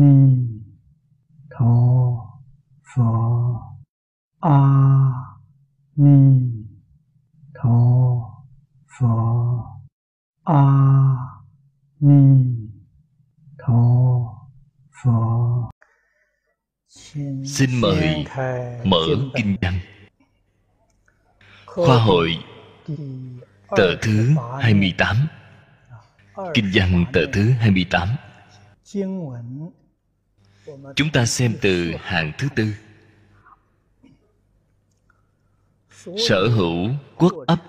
ni tho phở a ni tho phở a ni tho phở Xin mời mở kinh văn Khoa hội tờ thứ 28 Kinh văn tờ thứ 28 Chúng ta xem từ hàng thứ tư. Sở hữu quốc ấp,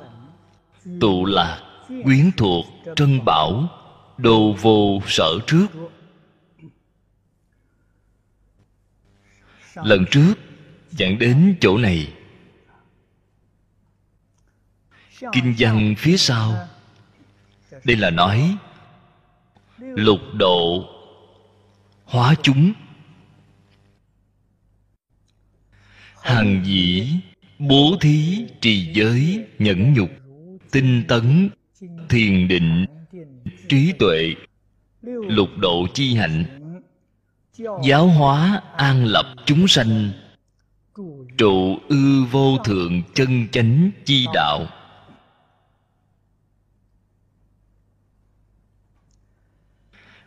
Tụ lạc, Quyến thuộc, Trân bảo, Đồ vô sở trước. Lần trước Giảng đến chỗ này. Kinh văn phía sau. Đây là nói, Lục độ Hóa chúng. Hằng dĩ, Bố thí, trì giới, Nhẫn nhục, Tinh tấn, Thiền định, Trí tuệ, Lục độ chi hạnh, Giáo hóa, an lập chúng sanh, Trụ ư vô thượng chân chánh chi đạo.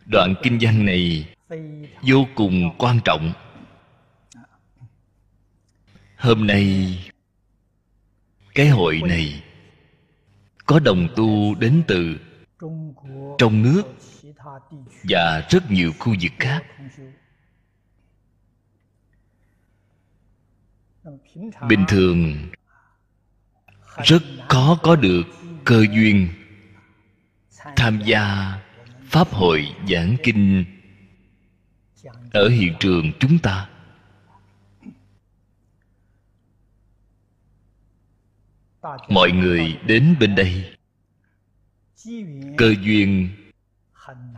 Đoạn kinh văn này vô cùng quan trọng. Hôm nay, Cái hội này Có đồng tu đến từ Trong nước Và rất nhiều khu vực khác. Bình thường, Rất khó có được cơ duyên Tham gia Pháp hội giảng kinh Ở hiện trường chúng ta. Mọi người đến bên đây. Cơ duyên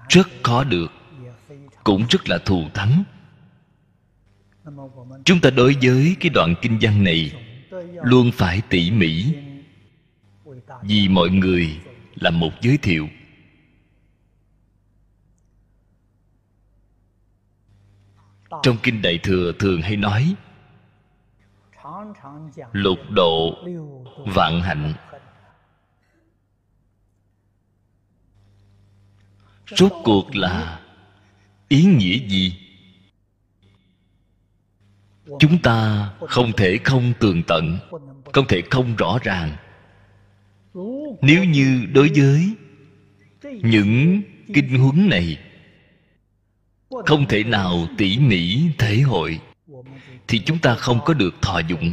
rất khó được, cũng rất là thù thắng. Chúng ta đối với cái đoạn kinh văn này luôn phải tỉ mỉ, vì mọi người là một giới thiệu. Trong kinh đại thừa thường hay nói, lục độ vạn hạnh. Rốt cuộc là ý nghĩa gì? Chúng ta không thể không tường tận, không thể không rõ ràng. Nếu như đối với những kinh huấn này, không thể nào tỉ mỉ thể hội, thì chúng ta không có được thọ dụng.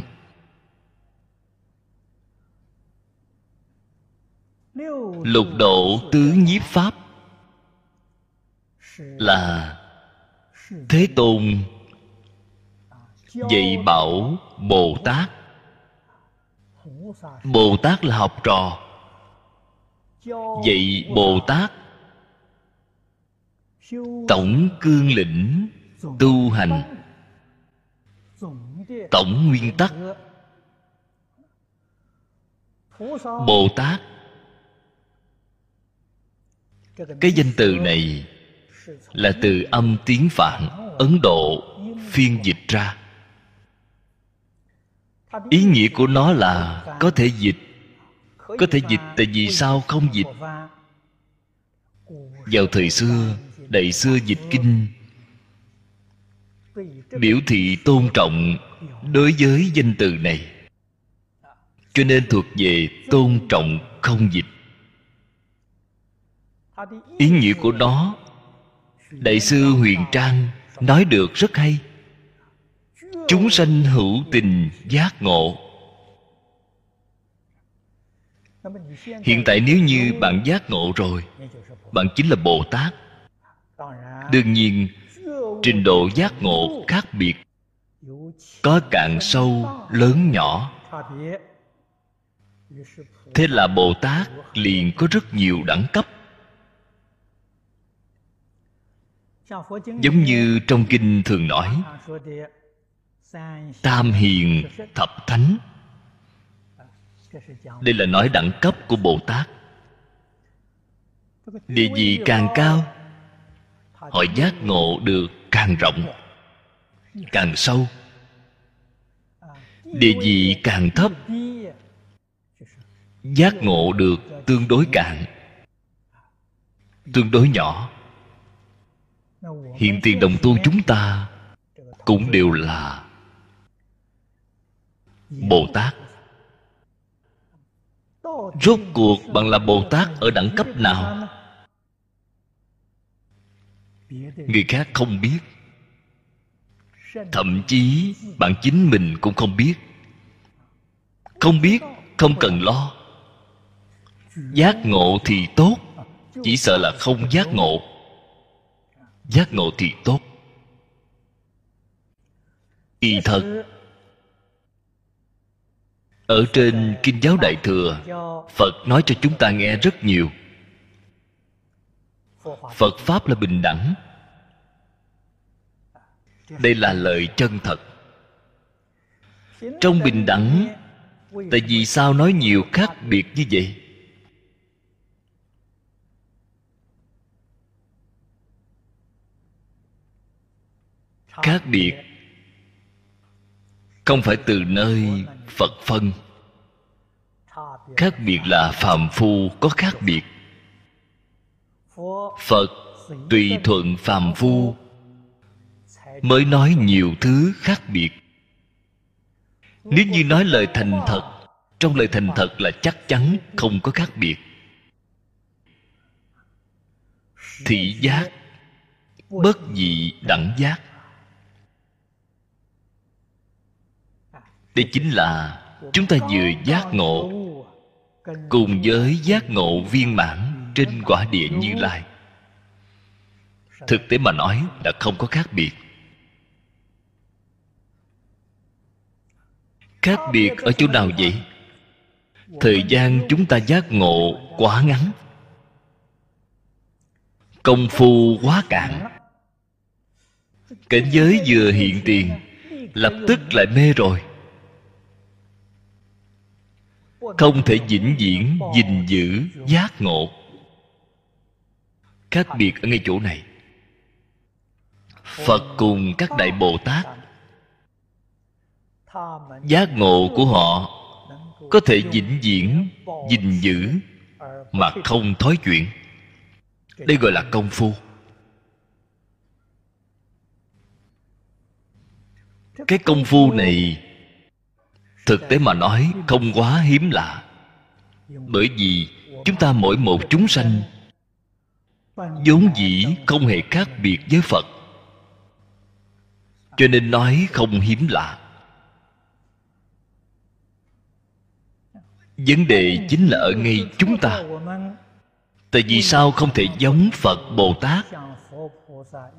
Lục độ tứ nhiếp pháp là thế tôn dạy bảo bồ tát. Bồ tát là học trò. Dạy bồ tát tổng cương lĩnh tu hành. Tổng nguyên tắc. Bồ tát cái danh từ này là từ âm tiếng phạn ấn độ phiên dịch ra. Ý nghĩa của nó là có thể dịch. Có thể dịch tại vì sao không dịch? Vào thời xưa, đại xưa dịch kinh. Biểu thị tôn trọng đối với danh từ này. Cho nên thuộc về tôn trọng không dịch ý nghĩa của nó, đại sư huyền trang nói được rất hay. Chúng sanh hữu tình giác ngộ. Hiện tại nếu như bạn giác ngộ rồi, bạn chính là bồ tát. Đương nhiên, trình độ giác ngộ khác biệt. Có cạn sâu, lớn nhỏ. Thế là bồ tát liền có rất nhiều đẳng cấp. Giống như trong kinh thường nói, tam hiền thập thánh. Đây là nói đẳng cấp của bồ tát. Địa vị càng cao, họ giác ngộ được càng càng rộng, càng sâu. Địa vị càng thấp, giác ngộ được tương đối cạn, tương đối nhỏ hiện tiền đồng tu chúng ta cũng đều là bồ tát. Rốt cuộc bạn là bồ tát ở đẳng cấp nào? Người khác không biết. Thậm chí bạn chính mình cũng không biết. Không biết, không cần lo. Giác ngộ thì tốt, chỉ sợ là không giác ngộ giác ngộ thì tốt. Y thật ở trên kinh giáo đại thừa phật nói cho chúng ta nghe rất nhiều. Phật pháp là bình đẳng. Đây là lời chân thật. Trong bình đẳng tại vì sao nói nhiều khác biệt như vậy khác biệt không phải từ nơi phật phân. Khác biệt là phàm phu có khác biệt. Phật tùy thuận phàm phu mới nói nhiều thứ khác biệt. Nếu như nói lời thành thật, trong lời thành thật là chắc chắn không có khác biệt. Thị giác bất dị đẳng giác. Đây chính là chúng ta vừa giác ngộ cùng với giác ngộ viên mãn trên quả địa như lai. Thực tế mà nói là không có khác biệt. Khác biệt ở chỗ nào vậy? Thời gian chúng ta giác ngộ quá ngắn. Công phu quá cạn. Cảnh giới vừa hiện tiền, lập tức lại mê rồi không thể vĩnh viễn gìn giữ giác ngộ. Khác biệt ở ngay chỗ này. Phật cùng các đại bồ tát, giác ngộ của họ có thể vĩnh viễn gìn giữ mà không thói chuyện. Đây gọi là công phu. Cái công phu này thực tế mà nói, không quá hiếm lạ. Bởi vì chúng ta mỗi một chúng sanh, vốn dĩ không hề khác biệt với phật. Cho nên nói không hiếm lạ. Vấn đề chính là ở ngay chúng ta. Tại vì sao không thể giống phật bồ tát?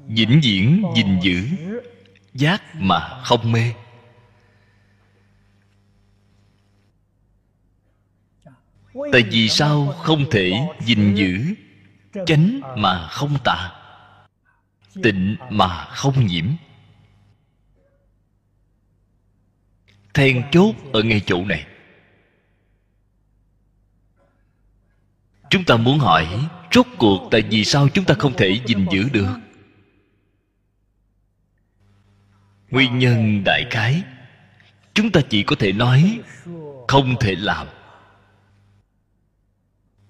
Vĩnh viễn gìn giữ, giác mà không mê. Tại vì sao không thể gìn giữ, chánh mà không tà tịnh mà không nhiễm? Then chốt ở ngay chỗ này. Chúng ta muốn hỏi, rốt cuộc tại vì sao chúng ta không thể gìn giữ được? Nguyên nhân đại khái, chúng ta chỉ có thể nói không thể làm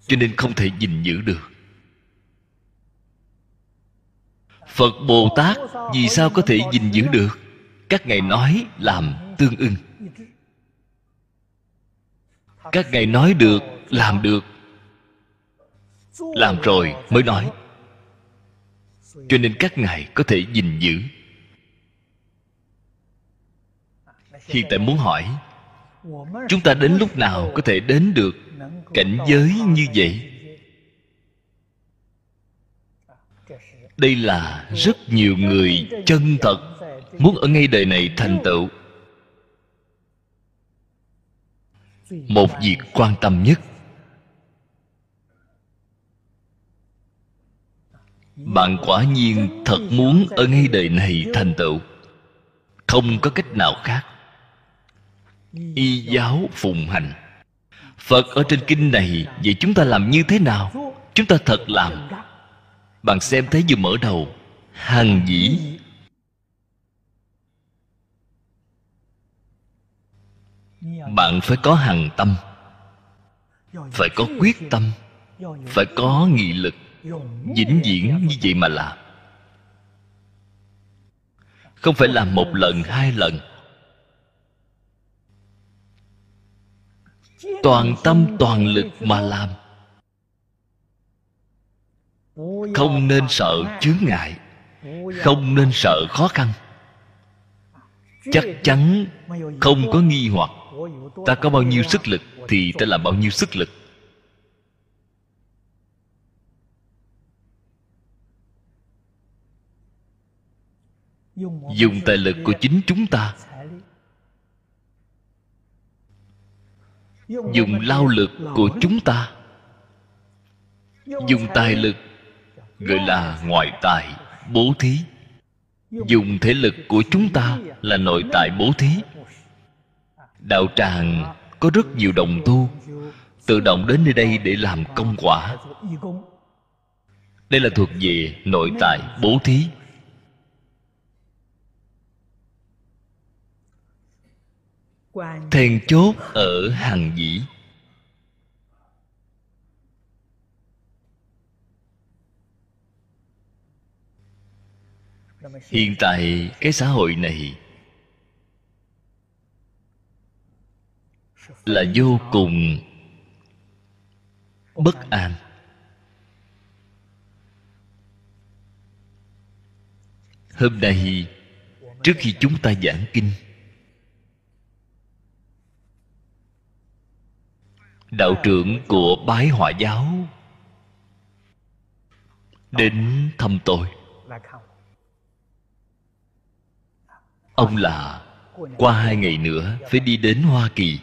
cho nên không thể gìn giữ được. Phật bồ tát vì sao có thể gìn giữ được? Các ngài nói làm tương ưng. Các ngài nói được, làm được. Làm rồi mới nói. Cho nên các ngài có thể gìn giữ. Hiện tại muốn hỏi, chúng ta đến lúc nào có thể đến được cảnh giới như vậy. Đây là rất nhiều người chân thật muốn ở ngay đời này thành tựu. Một việc quan tâm nhất. Bạn quả nhiên thật muốn ở ngay đời này thành tựu. Không có cách nào khác. Y giáo phụng hành phật ở trên kinh này, vậy chúng ta làm như thế nào? Chúng ta thật làm. Bạn xem thấy vừa mở đầu. Hằng dĩ. Bạn phải có hằng tâm. Phải có quyết tâm. Phải có nghị lực. Vĩnh viễn như vậy mà làm. Không phải làm một lần, hai lần. Toàn tâm, toàn lực mà làm. Không nên sợ chướng ngại, không nên sợ khó khăn. Chắc chắn không có nghi hoặc, ta có bao nhiêu sức lực thì ta làm bao nhiêu sức lực. Dùng tài lực của chính chúng ta dùng lao lực của chúng ta. Dùng tài lực, gọi là ngoại tài, bố thí. Dùng thể lực của chúng ta là nội tại bố thí. Đạo tràng có rất nhiều đồng tu, tự động đến nơi đây để làm công quả. Đây là thuộc về nội tại bố thí. Then chốt ở hàng dĩ. Hiện tại cái xã hội này là vô cùng bất an. Hôm nay, trước khi chúng ta giảng kinh đạo trưởng của bái hỏa giáo. Đến thăm tôi. Ông là, qua hai ngày nữa phải đi đến hoa kỳ.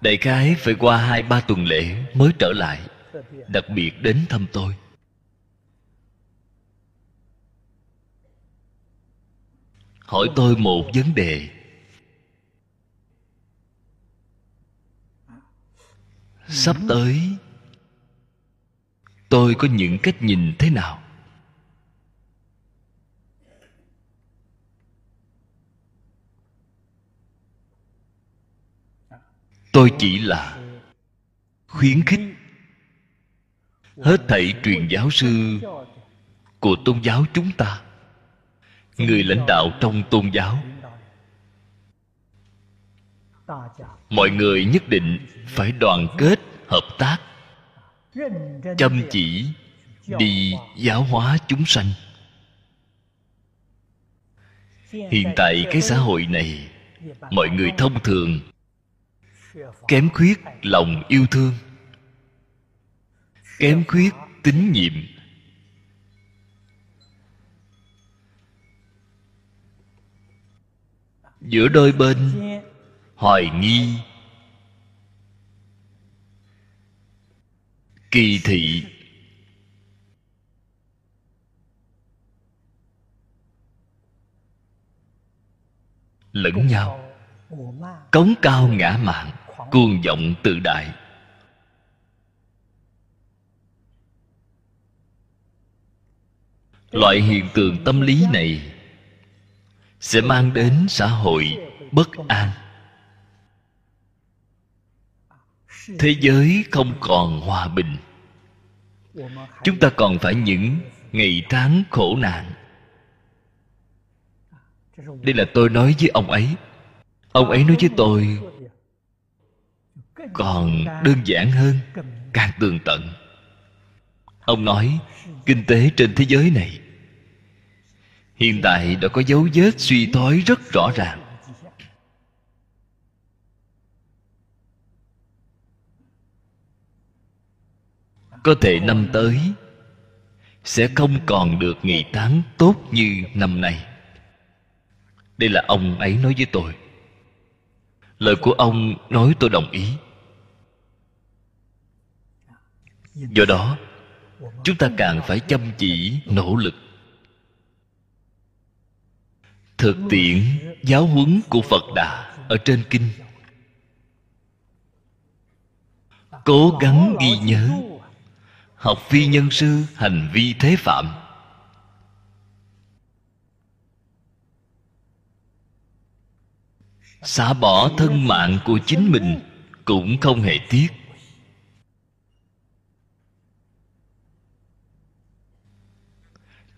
Đại khái phải qua hai ba tuần lễ mới trở lại, đặc biệt đến thăm tôi. Hỏi tôi một vấn đề. Sắp tới, tôi có những cách nhìn thế nào? Tôi chỉ là khuyến khích hết thảy truyền giáo sư của tôn giáo chúng ta, người lãnh đạo trong tôn giáo mọi người nhất định phải đoàn kết, hợp tác. Chăm chỉ đi giáo hóa chúng sanh. Hiện tại cái xã hội này, mọi người thông thường kém khuyết lòng yêu thương, kém khuyết tín nhiệm. Giữa đôi bên hoài nghi. Kỳ thị. Lẫn nhau. cống cao ngã mạn cuồng vọng tự đại. Loại hiện tượng tâm lý này sẽ mang đến xã hội bất an thế giới không còn hòa bình. Chúng ta còn phải những ngày tháng khổ nạn. Đây là tôi nói với ông ấy. Ông ấy nói với tôi, còn đơn giản hơn, càng tường tận. Ông nói, kinh tế trên thế giới này hiện tại đã có dấu vết suy thoái rất rõ ràng. Có thể năm tới, sẽ không còn được ngày tháng tốt như năm nay. Đây là ông ấy nói với tôi. Lời của ông nói tôi đồng ý. Do đó, chúng ta càng phải chăm chỉ, nỗ lực. Thực tiễn giáo huấn của phật đà ở trên kinh. Cố gắng ghi nhớ học phi nhân sư, hành vi thế phạm. Xả bỏ thân mạng của chính mình cũng không hề tiếc.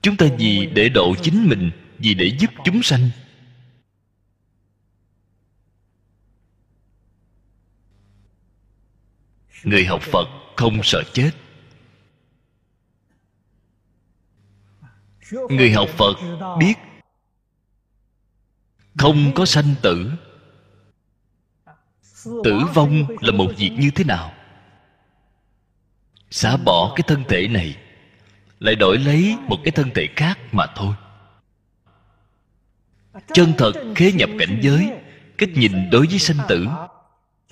Chúng ta vì để độ chính mình, vì để giúp chúng sanh. Người học phật không sợ chết. Người học phật biết không có sanh tử. Tử vong là một việc như thế nào? Xả bỏ cái thân thể này, lại đổi lấy một cái thân thể khác mà thôi. Chân thật khế nhập cảnh giới, cách nhìn đối với sanh tử,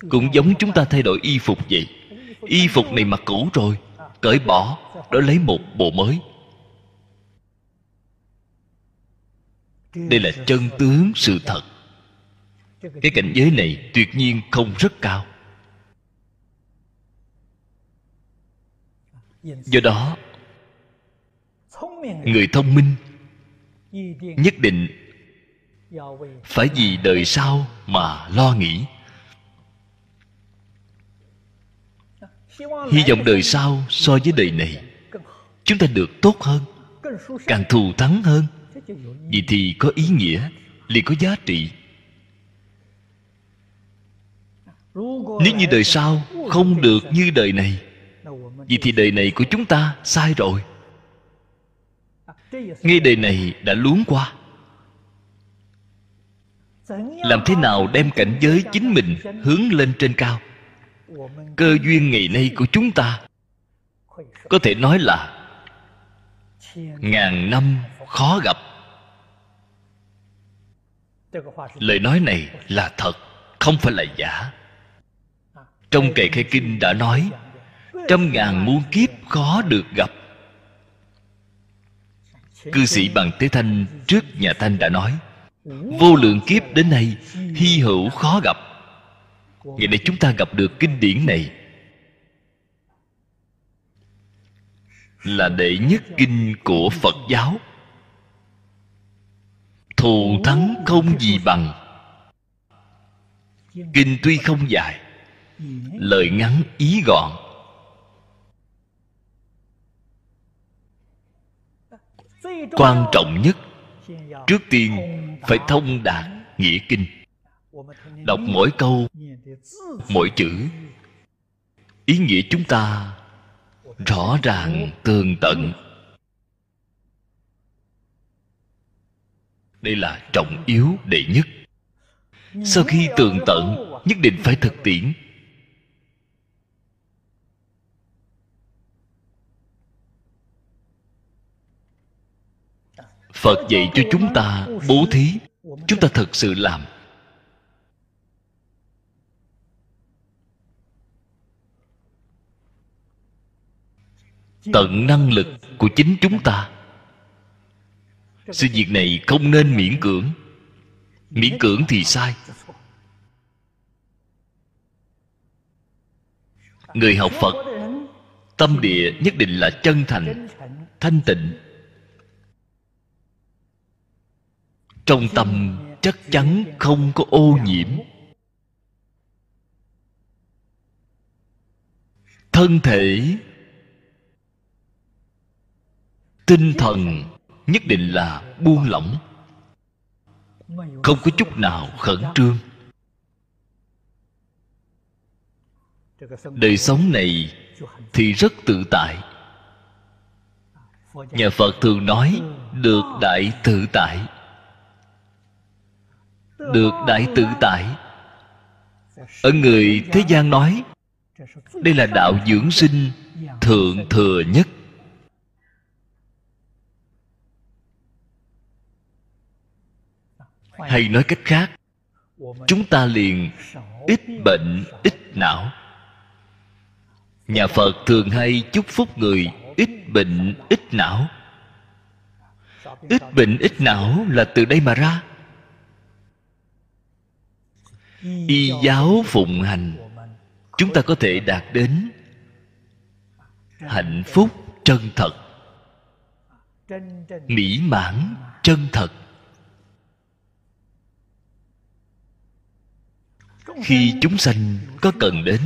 cũng giống chúng ta thay đổi y phục vậy. Y phục này mặc cũ rồi, cởi bỏ, đổi lấy một bộ mới. Đây là chân tướng sự thật. Cái cảnh giới này tuyệt nhiên không rất cao. Do đó, người thông minh nhất định phải vì đời sau mà lo nghĩ. Hy vọng đời sau so với đời này, chúng ta được tốt hơn, càng thù thắng hơn vì thì có ý nghĩa, liền có giá trị. Nếu như đời sau không được như đời này, vì thì đời này của chúng ta sai rồi. Ngay đời này đã luống qua. Làm thế nào đem cảnh giới chính mình hướng lên trên cao? Cơ duyên ngày nay của chúng ta có thể nói là ngàn năm khó gặp lời nói này là thật, không phải là giả. Trong kệ khai kinh đã nói, trăm ngàn muôn kiếp khó được gặp. Cư sĩ bằng tế thanh trước nhà thanh đã nói, vô lượng kiếp đến nay hy hữu khó gặp. Ngày nay chúng ta gặp được kinh điển này. Là đệ nhất kinh của phật giáo thù thắng không gì bằng. Kinh tuy không dài, lời ngắn ý gọn. Quan trọng nhất, trước tiên phải thông đạt nghĩa kinh. Đọc mỗi câu, mỗi chữ, ý nghĩa chúng ta rõ ràng, tường tận. Đây là trọng yếu đệ nhất. Sau khi tường tận, nhất định phải thực tiễn. Phật dạy cho chúng ta bố thí. Chúng ta thật sự làm. Tận năng lực của chính chúng ta sự việc này không nên miễn cưỡng. Miễn cưỡng thì sai. Người học phật, tâm địa nhất định là chân thành, thanh tịnh. Trong tâm chắc chắn không có ô nhiễm. Thân thể, tinh thần nhất định là buông lỏng. Không có chút nào khẩn trương. Đời sống này thì rất tự tại. Nhà phật thường nói, được đại tự tại. Được đại tự tại. Ở người thế gian nói, đây là đạo dưỡng sinh thượng thừa nhất. Hay nói cách khác, chúng ta liền ít bệnh, ít não. Nhà phật thường hay chúc phúc người ít bệnh, ít não. Ít bệnh, ít não là từ đây mà ra. Y giáo phụng hành, chúng ta có thể đạt đến hạnh phúc chân thật, mỹ mãn chân thật. Khi chúng sanh có cần đến,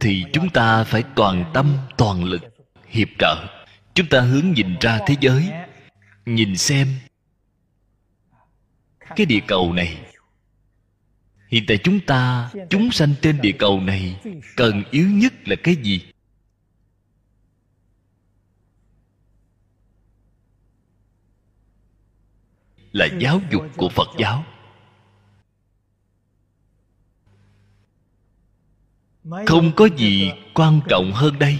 thì chúng ta phải toàn tâm, toàn lực, hiệp trợ. Chúng ta hướng nhìn ra thế giới, nhìn xem cái địa cầu này. Hiện tại chúng ta, chúng sanh trên địa cầu này, cần yếu nhất là cái gì? Là giáo dục của phật giáo. Không có gì quan trọng hơn đây.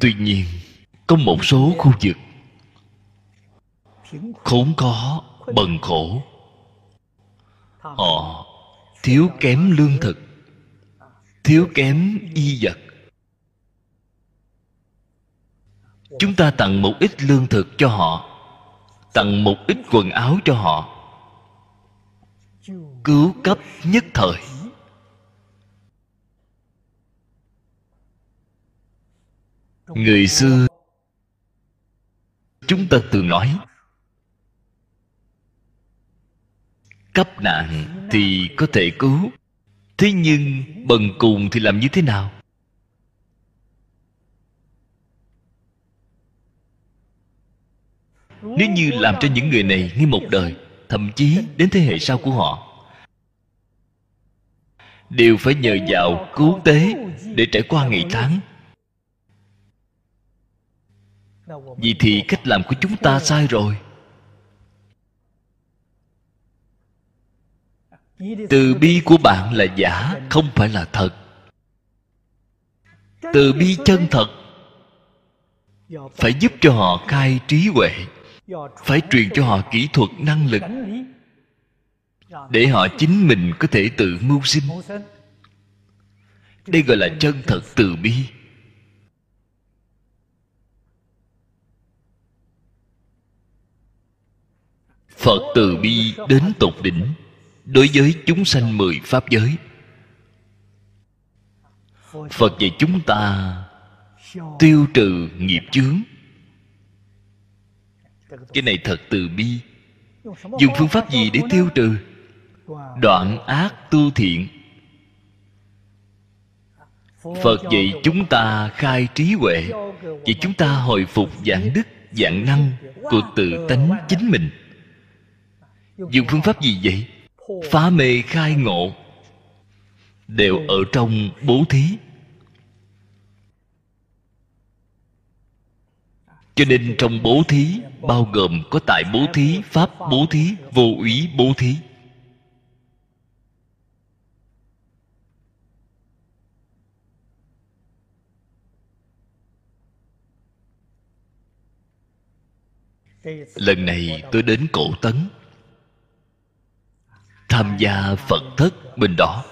Tuy nhiên, có một số khu vực khốn khó bần khổ. Họ thiếu kém lương thực, thiếu kém y vật. Chúng ta tặng một ít lương thực cho họ, tặng một ít quần áo cho họ cứu cấp nhất thời. Người xưa, chúng ta từng nói, cấp nạn thì có thể cứu, thế nhưng bần cùng thì làm như thế nào? Nếu như làm cho những người này ngay một đời thậm chí đến thế hệ sau của họ. Đều phải nhờ vào cứu tế để trải qua ngày tháng. Vì thì cách làm của chúng ta sai rồi. Từ bi của bạn là giả, không phải là thật. Từ bi chân thật phải giúp cho họ khai trí huệ phải truyền cho họ kỹ thuật, năng lực, để họ chính mình có thể tự mưu sinh. Đây gọi là chân thật từ bi. Phật từ bi đến tột đỉnh đối với chúng sanh mười pháp giới. Phật dạy chúng ta tiêu trừ nghiệp chướng cái này thật từ bi. Dùng phương pháp gì để tiêu trừ? Đoạn ác tu thiện. Phật dạy chúng ta khai trí huệ dạy chúng ta hồi phục dạng đức dạng năng của tự tánh chính mình. Dùng phương pháp gì vậy? Phá mê khai ngộ. Đều ở trong bố thí cho nên trong bố thí, bao gồm có tại bố thí, pháp bố thí, vô úy bố thí. Lần này tôi đến cổ tấn, tham gia phật thất bên đó.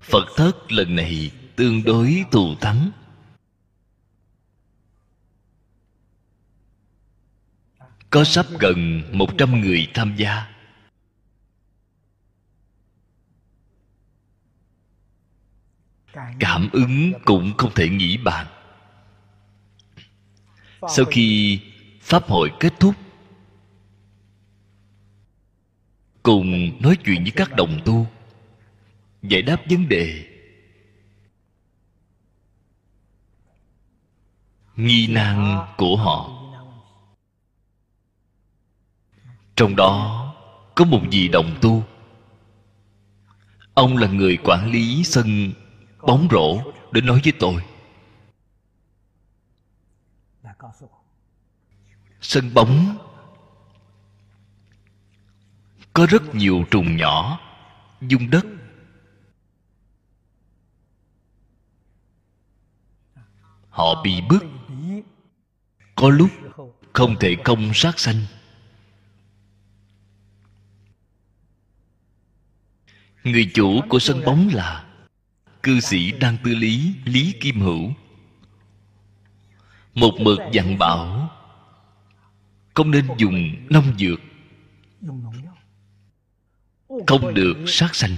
Phật thất lần này tương đối thù thắng. Có sắp gần một trăm người tham gia. Cảm ứng cũng không thể nghĩ bàn. Sau khi pháp hội kết thúc, cùng nói chuyện với các đồng tu, giải đáp vấn đề. Nghi nan của họ. Trong đó, có một vị đồng tu. Ông là người quản lý sân bóng rổ đến nói với tôi. Sân bóng có rất nhiều trùng nhỏ, dung đất. Họ bị bức. Có lúc không thể công sát sanh. Người chủ của sân bóng là cư sĩ đang tư lý lý kim hữu. Một mực dặn bảo, không nên dùng nông dược. Không được sát sanh.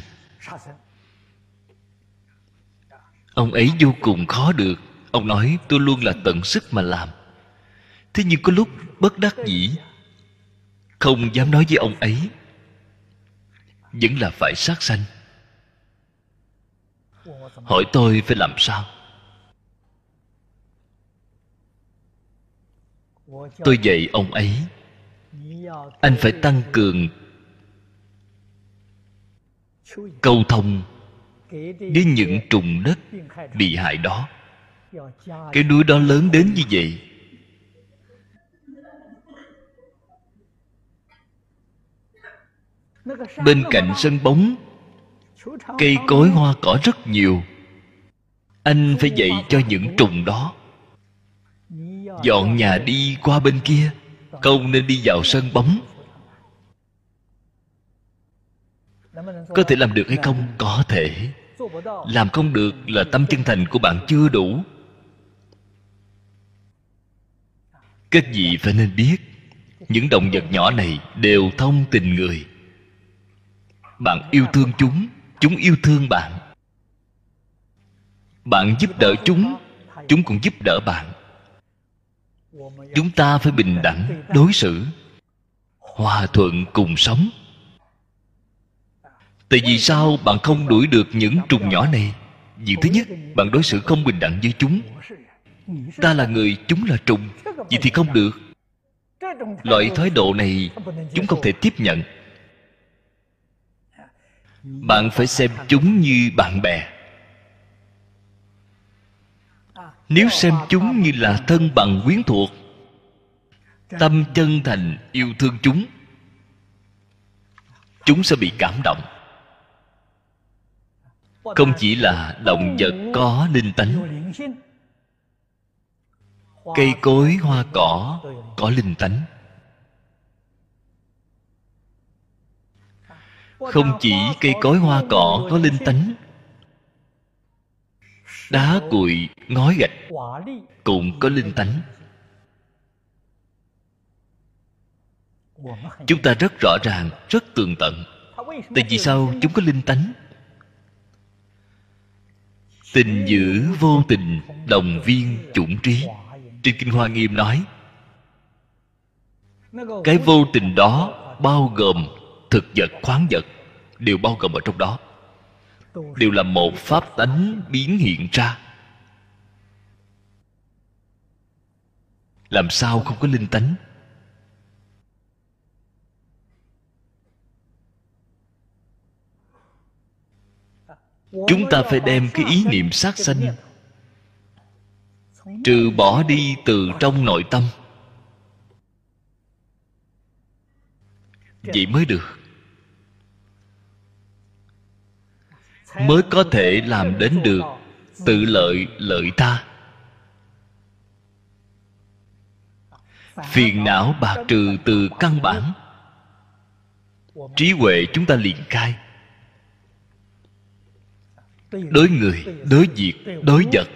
Ông ấy vô cùng khó được. Ông nói, tôi luôn là tận sức mà làm. Thế nhưng có lúc bất đắc dĩ, không dám nói với ông ấy vẫn là phải sát sanh. Hỏi tôi phải làm sao? Tôi dạy ông ấy. Anh phải tăng cường câu thông với những trùng đất bị hại đó. Cái núi đó lớn đến như vậy. Bên cạnh sân bóng, cây cối hoa cỏ rất nhiều. Anh phải dạy cho những trùng đó. Dọn nhà đi qua bên kia, không nên đi vào sân bóng. Có thể làm được hay không? Có thể. Làm không được là tâm chân thành của bạn chưa đủ. Các vị phải nên biết? Những động vật nhỏ này đều thông tình người bạn yêu thương chúng chúng yêu thương bạn. Bạn giúp đỡ chúng chúng cũng giúp đỡ bạn. Chúng ta phải bình đẳng, đối xử, hòa thuận cùng sống. Tại vì sao bạn không đuổi được những trùng nhỏ này? Vì thứ nhất, bạn đối xử không bình đẳng với chúng. Ta là người, chúng là trùng, vậy thì không được. Loại thái độ này, chúng không thể tiếp nhận bạn phải xem chúng như bạn bè. Nếu xem chúng như là thân bằng quyến thuộc, tâm chân thành yêu thương chúng chúng sẽ bị cảm động. Không chỉ là động vật có linh tánh, cây cối hoa cỏ có linh tánh. Không chỉ cây cối hoa cỏ có linh tánh, đá cuội ngói gạch cũng có linh tánh. Chúng ta rất rõ ràng, rất tường tận tại vì sao chúng có linh tánh. Tình giữ vô tình đồng viên chủng trí. Trên kinh hoa nghiêm nói, cái vô tình đó bao gồm thực vật, khoáng vật đều bao gồm ở trong đó. Đều là một pháp tánh biến hiện ra. Làm sao không có linh tánh? Chúng ta phải đem cái ý niệm sát sanh, trừ bỏ đi từ trong nội tâm. Vậy mới được. Mới có thể làm đến được tự lợi lợi ta. Phiền não bạc trừ từ căn bản. Trí huệ chúng ta liền khai. Đối người, đối việc, đối vật.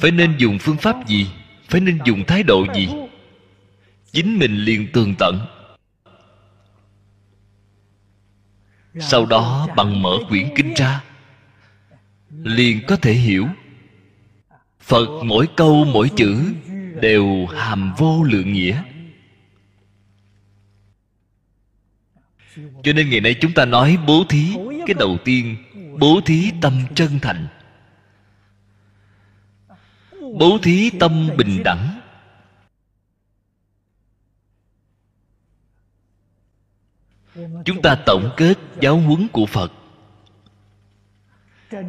Phải nên dùng phương pháp gì? Phải nên dùng thái độ gì? Chính mình liền tường tận. Sau đó bằng mở quyển kinh ra, liền có thể hiểu. Phật mỗi câu, mỗi chữ đều hàm vô lượng nghĩa. Cho nên ngày nay chúng ta nói bố thí, cái đầu tiên, bố thí tâm chân thành. Bố thí tâm bình đẳng. Chúng ta tổng kết giáo huấn của phật.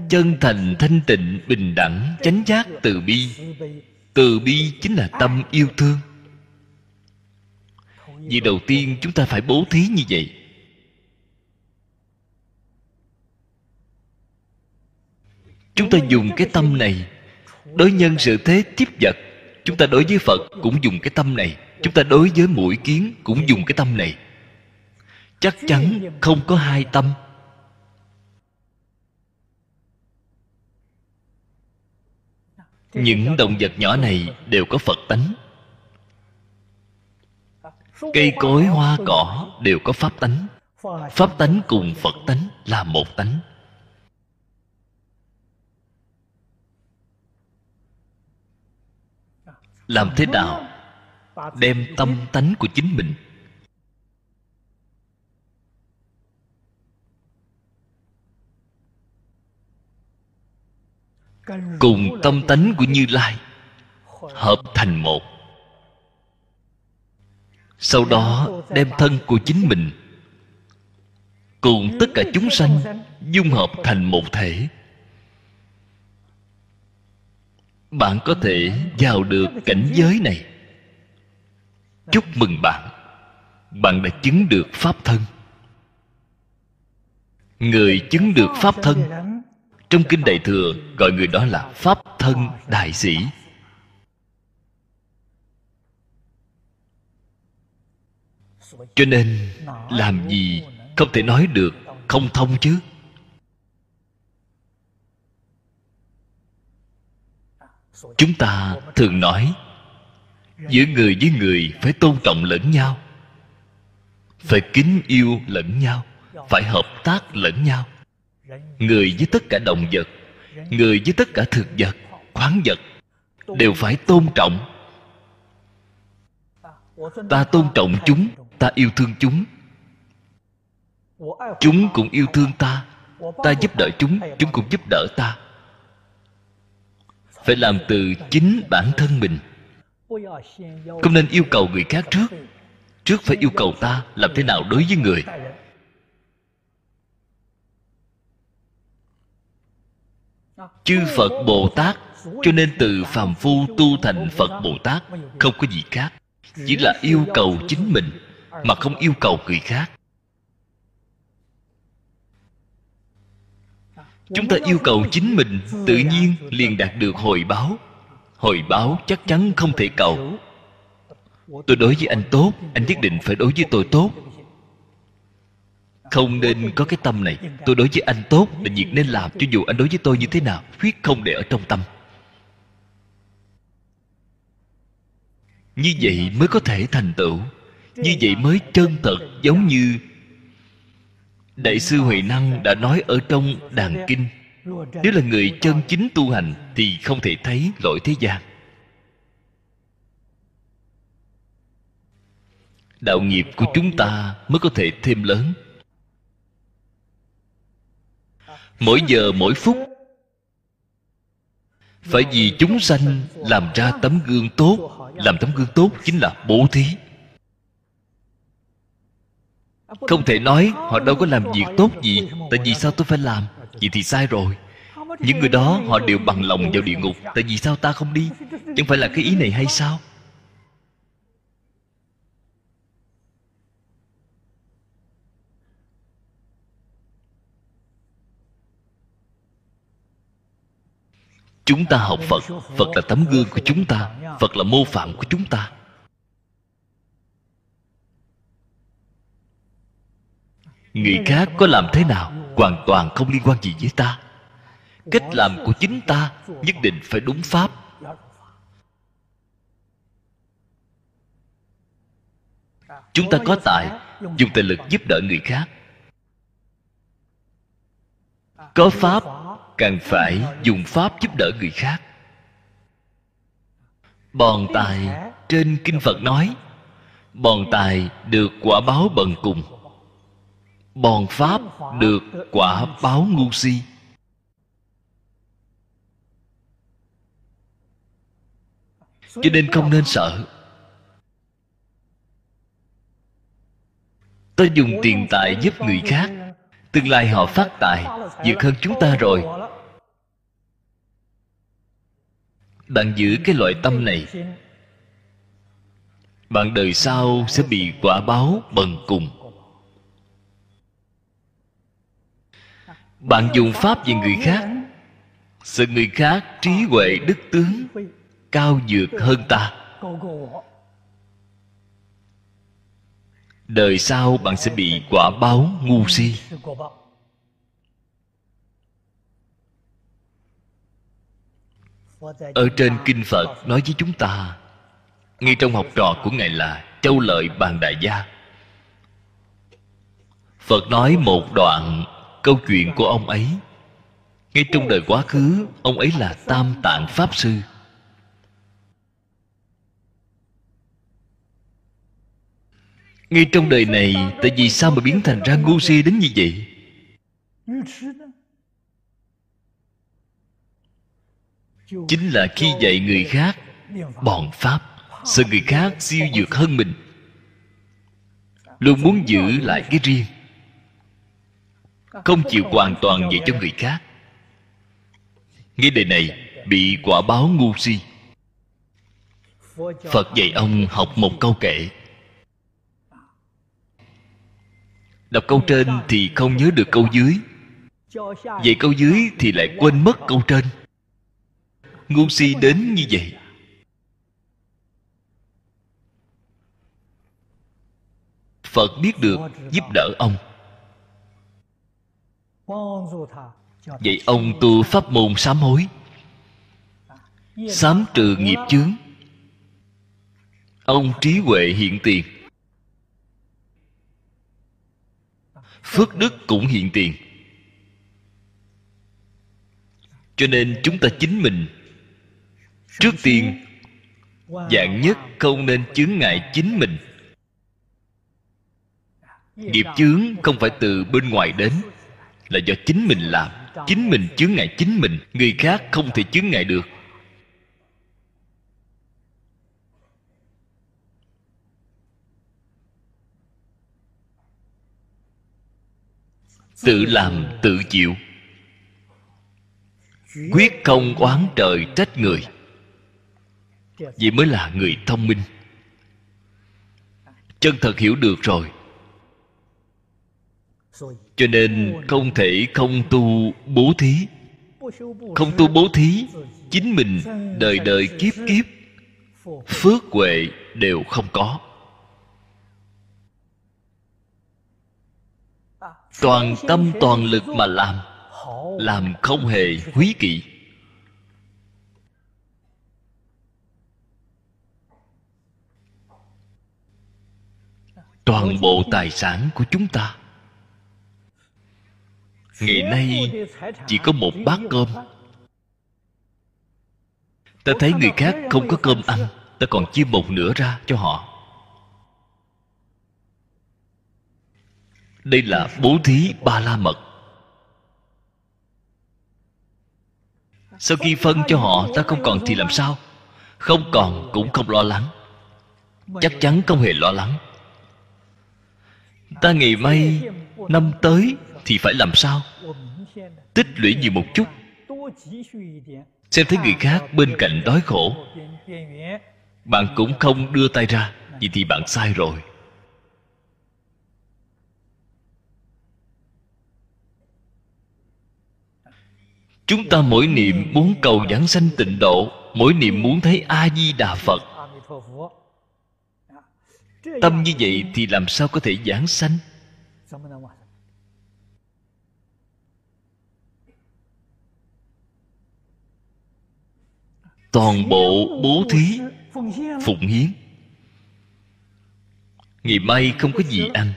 Chân thành, thanh tịnh, bình đẳng, chánh giác từ bi. Từ bi chính là tâm yêu thương. Vì đầu tiên chúng ta phải bố thí như vậy. Chúng ta dùng cái tâm này. Đối nhân sự thế, tiếp vật. Chúng ta đối với phật cũng dùng cái tâm này. Chúng ta đối với mũi kiến cũng dùng cái tâm này chắc chắn không có hai tâm. Những động vật nhỏ này đều có phật tánh. Cây cối, hoa, cỏ đều có pháp tánh. Pháp tánh cùng phật tánh là một tánh. Làm thế nào đem tâm tánh của chính mình cùng tâm tánh của như lai hợp thành một. Sau đó đem thân của chính mình cùng tất cả chúng sanh dung hợp thành một thể. Bạn có thể vào được cảnh giới này. Chúc mừng bạn. Bạn đã chứng được pháp thân. Người chứng được pháp thân trong kinh đại thừa, gọi người đó là pháp thân đại sĩ. Cho nên, làm gì không thể nói được, không thông chứ? Chúng ta thường nói, giữa người với người phải tôn trọng lẫn nhau, phải kính yêu lẫn nhau, phải hợp tác lẫn nhau người với tất cả động vật, người với tất cả thực vật, khoáng vật, đều phải tôn trọng. Ta tôn trọng chúng, ta yêu thương chúng. Chúng cũng yêu thương ta ta giúp đỡ chúng chúng cũng giúp đỡ ta. Phải làm từ chính bản thân mình. Không nên yêu cầu người khác trước trước phải yêu cầu ta làm thế nào đối với người. Chư phật bồ tát, cho nên từ phàm phu tu thành phật bồ tát, không có gì khác. Chỉ là yêu cầu chính mình, mà không yêu cầu người khác. Chúng ta yêu cầu chính mình, tự nhiên liền đạt được hồi báo. Hồi báo chắc chắn không thể cầu. Tôi đối với anh tốt, anh nhất định phải đối với tôi tốt không nên có cái tâm này. Tôi đối với anh tốt là việc nên làm, cho dù anh đối với tôi như thế nào, quyết không để ở trong tâm. Như vậy mới có thể thành tựu. Như vậy mới chân thật, giống như đại sư huệ năng đã nói ở trong đàn kinh, nếu là người chân chính tu hành thì không thể thấy lỗi thế gian. Đạo nghiệp của chúng ta mới có thể thêm lớn. Mỗi giờ mỗi phút. Phải vì chúng sanh làm ra tấm gương tốt. Làm tấm gương tốt chính là bố thí. Không thể nói họ đâu có làm việc tốt gì, tại vì sao tôi phải làm? Vậy thì sai rồi. Những người đó họ đều bằng lòng vào địa ngục, tại vì sao ta không đi? Chẳng phải là cái ý này hay sao? Chúng ta học phật. Phật là tấm gương của chúng ta. Phật là mô phạm của chúng ta. Người khác có làm thế nào hoàn toàn không liên quan gì với ta. Cách làm của chính ta nhất định phải đúng pháp. Chúng ta có tài, dùng tài lực giúp đỡ người khác. Có pháp càng phải dùng pháp giúp đỡ người khác. Bòn tài trên kinh phật nói, bòn tài được quả báo bần cùng, bòn pháp được quả báo ngu si. Cho nên không nên sợ. Ta dùng tiền tài giúp người khác, tương lai họ phát tài, vượt hơn chúng ta rồi. Bạn giữ cái loại tâm này. Bạn đời sau sẽ bị quả báo bần cùng. Bạn dùng pháp về người khác. Sự người khác trí huệ đức tướng, cao vượt hơn ta. Đời sau bạn sẽ bị quả báo ngu si. ở trên kinh phật nói với chúng ta, ngay trong học trò của ngài là châu lợi bàn đại gia. Phật nói một đoạn câu chuyện của ông ấy. Ngay trong đời quá khứ, ông ấy là tam tạng pháp sư. Ngay trong đời này, tại vì sao mà biến thành ra ngu si đến như vậy? chính là khi dạy người khác bọn pháp, sợ người khác siêu dược hơn mình. Luôn muốn giữ lại cái riêng, không chịu hoàn toàn dạy cho người khác. Nghe đề này, bị quả báo ngu si. Phật dạy ông học một câu kệ. Đọc câu trên thì không nhớ được câu dưới. Vậy câu dưới thì lại quên mất câu trên ngu si đến như vậy. Phật biết được giúp đỡ ông. Vậy ông tu pháp môn sám hối, sám trừ nghiệp chướng. Ông trí huệ hiện tiền. Phước đức cũng hiện tiền. Cho nên chúng ta chính mình trước tiên, dạng nhất không nên chướng ngại chính mình. Nghiệp chướng không phải từ bên ngoài đến, là do chính mình làm. Chính mình chướng ngại chính mình, người khác không thể chướng ngại được. Tự làm, tự chịu. Quyết không oán trời trách người vậy mới là người thông minh. Chân thật hiểu được rồi. Cho nên không thể không tu bố thí. Không tu bố thí, chính mình đời đời kiếp kiếp, phước huệ đều không có. Toàn tâm toàn lực mà làm làm không hề quý kỵ toàn bộ tài sản của chúng ta. Ngày nay chỉ có một bát cơm. ta thấy người khác không có cơm ăn ta còn chia một nửa ra cho họ. Đây là bố thí ba la mật. Sau khi phân cho họ ta không còn thì làm sao? Không còn cũng không lo lắng. Chắc chắn không hề lo lắng ta ngày mai, năm tới thì phải làm sao? Tích lũy nhiều một chút. Xem thấy người khác bên cạnh đói khổ. Bạn cũng không đưa tay ra vậy thì bạn sai rồi. Chúng ta mỗi niệm muốn cầu giảng sanh tịnh độ, mỗi niệm muốn thấy a di đà phật. Tâm như vậy thì làm sao có thể giảng sanh? Toàn bộ bố thí Phụng hiến. Ngày mai không có gì ăn.